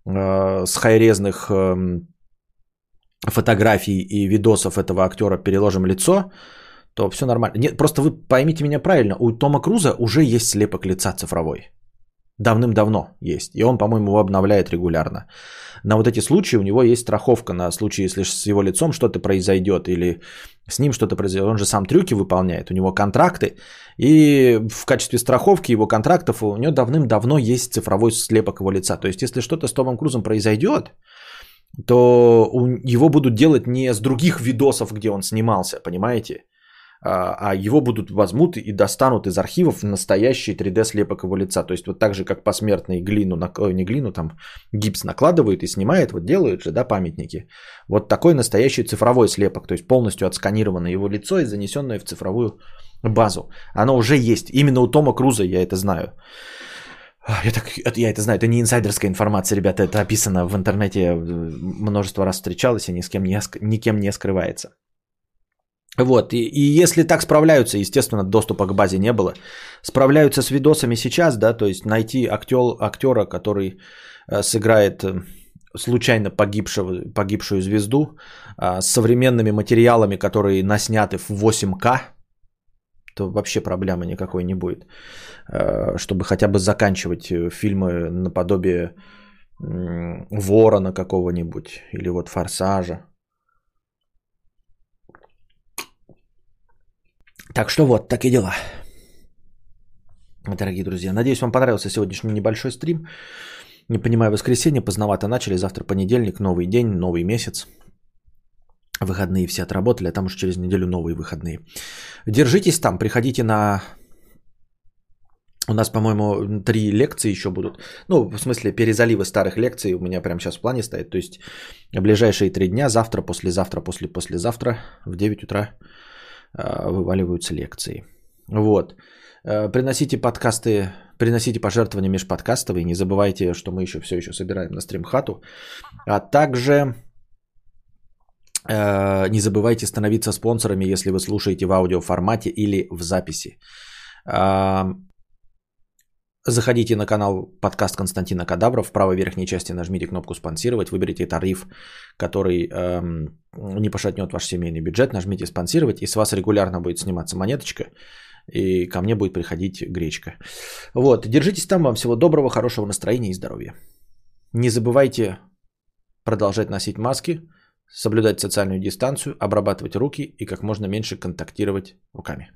э, с хайрезных э, фотографий и видосов этого актера переложим лицо, то все нормально. Нет, просто вы поймите меня правильно, у Тома Круза уже есть слепок лица цифровой. Давным-давно есть. И он, по-моему, его обновляет регулярно. На вот эти случаи у него есть страховка на случай, если с его лицом что-то произойдет или с ним что-то произойдет. Он же сам трюки выполняет, у него контракты. И в качестве страховки его контрактов у него давным-давно есть цифровой слепок его лица. То есть, если что-то с Томом Крузом произойдет, то его будут делать не с других видосов, где он снимался, понимаете? А, а его будут возьмут и достанут из архивов настоящий 3D слепок его лица. То есть вот так же, как посмертный глину, не глину, там гипс накладывают и снимают, вот делают же, да, памятники. Вот такой настоящий цифровой слепок, то есть полностью отсканировано его лицо и занесенное в цифровую базу. Оно уже есть. Именно у Тома Круза я это знаю. Я, так, я это знаю, это не инсайдерская информация, ребята, это описано в интернете, множество раз встречалось и ни с кем не, никем не скрывается. Вот, и, и если так справляются, естественно, доступа к базе не было, справляются с видосами сейчас, да, то есть найти актер, актера, который э, сыграет э, случайно погибшего, погибшую звезду э, с современными материалами, которые насняты в 8К, то вообще проблемы никакой не будет. Э, чтобы хотя бы заканчивать фильмы наподобие Ворона какого-нибудь или вот Форсажа. Так что вот, такие дела. Дорогие друзья, надеюсь, вам понравился сегодняшний небольшой стрим. Не понимаю, воскресенье, поздновато начали, завтра понедельник, новый день, новый месяц. Выходные все отработали, а там уже через неделю новые выходные. Держитесь там, приходите на... У нас, по-моему, три лекции еще будут. Ну, в смысле, перезаливы старых лекций у меня прямо сейчас в плане стоит. То есть, ближайшие три дня, завтра, послезавтра, после-послезавтра в 9 утра вываливаются лекции. Вот. Э, приносите подкасты, приносите пожертвования межподкастовые. Не забывайте, что мы еще все еще собираем на стримхату. А также э, не забывайте становиться спонсорами, если вы слушаете в аудиоформате или в записи. Заходите на канал подкаст Константина Кадавра. В правой верхней части нажмите кнопку «Спонсировать», выберите тариф, который эм, не пошатнет ваш семейный бюджет, нажмите «Спонсировать», и с вас регулярно будет сниматься монеточка, и ко мне будет приходить гречка. Вот, держитесь там, вам всего доброго, хорошего настроения и здоровья. Не забывайте продолжать носить маски, соблюдать социальную дистанцию, обрабатывать руки и как можно меньше контактировать руками.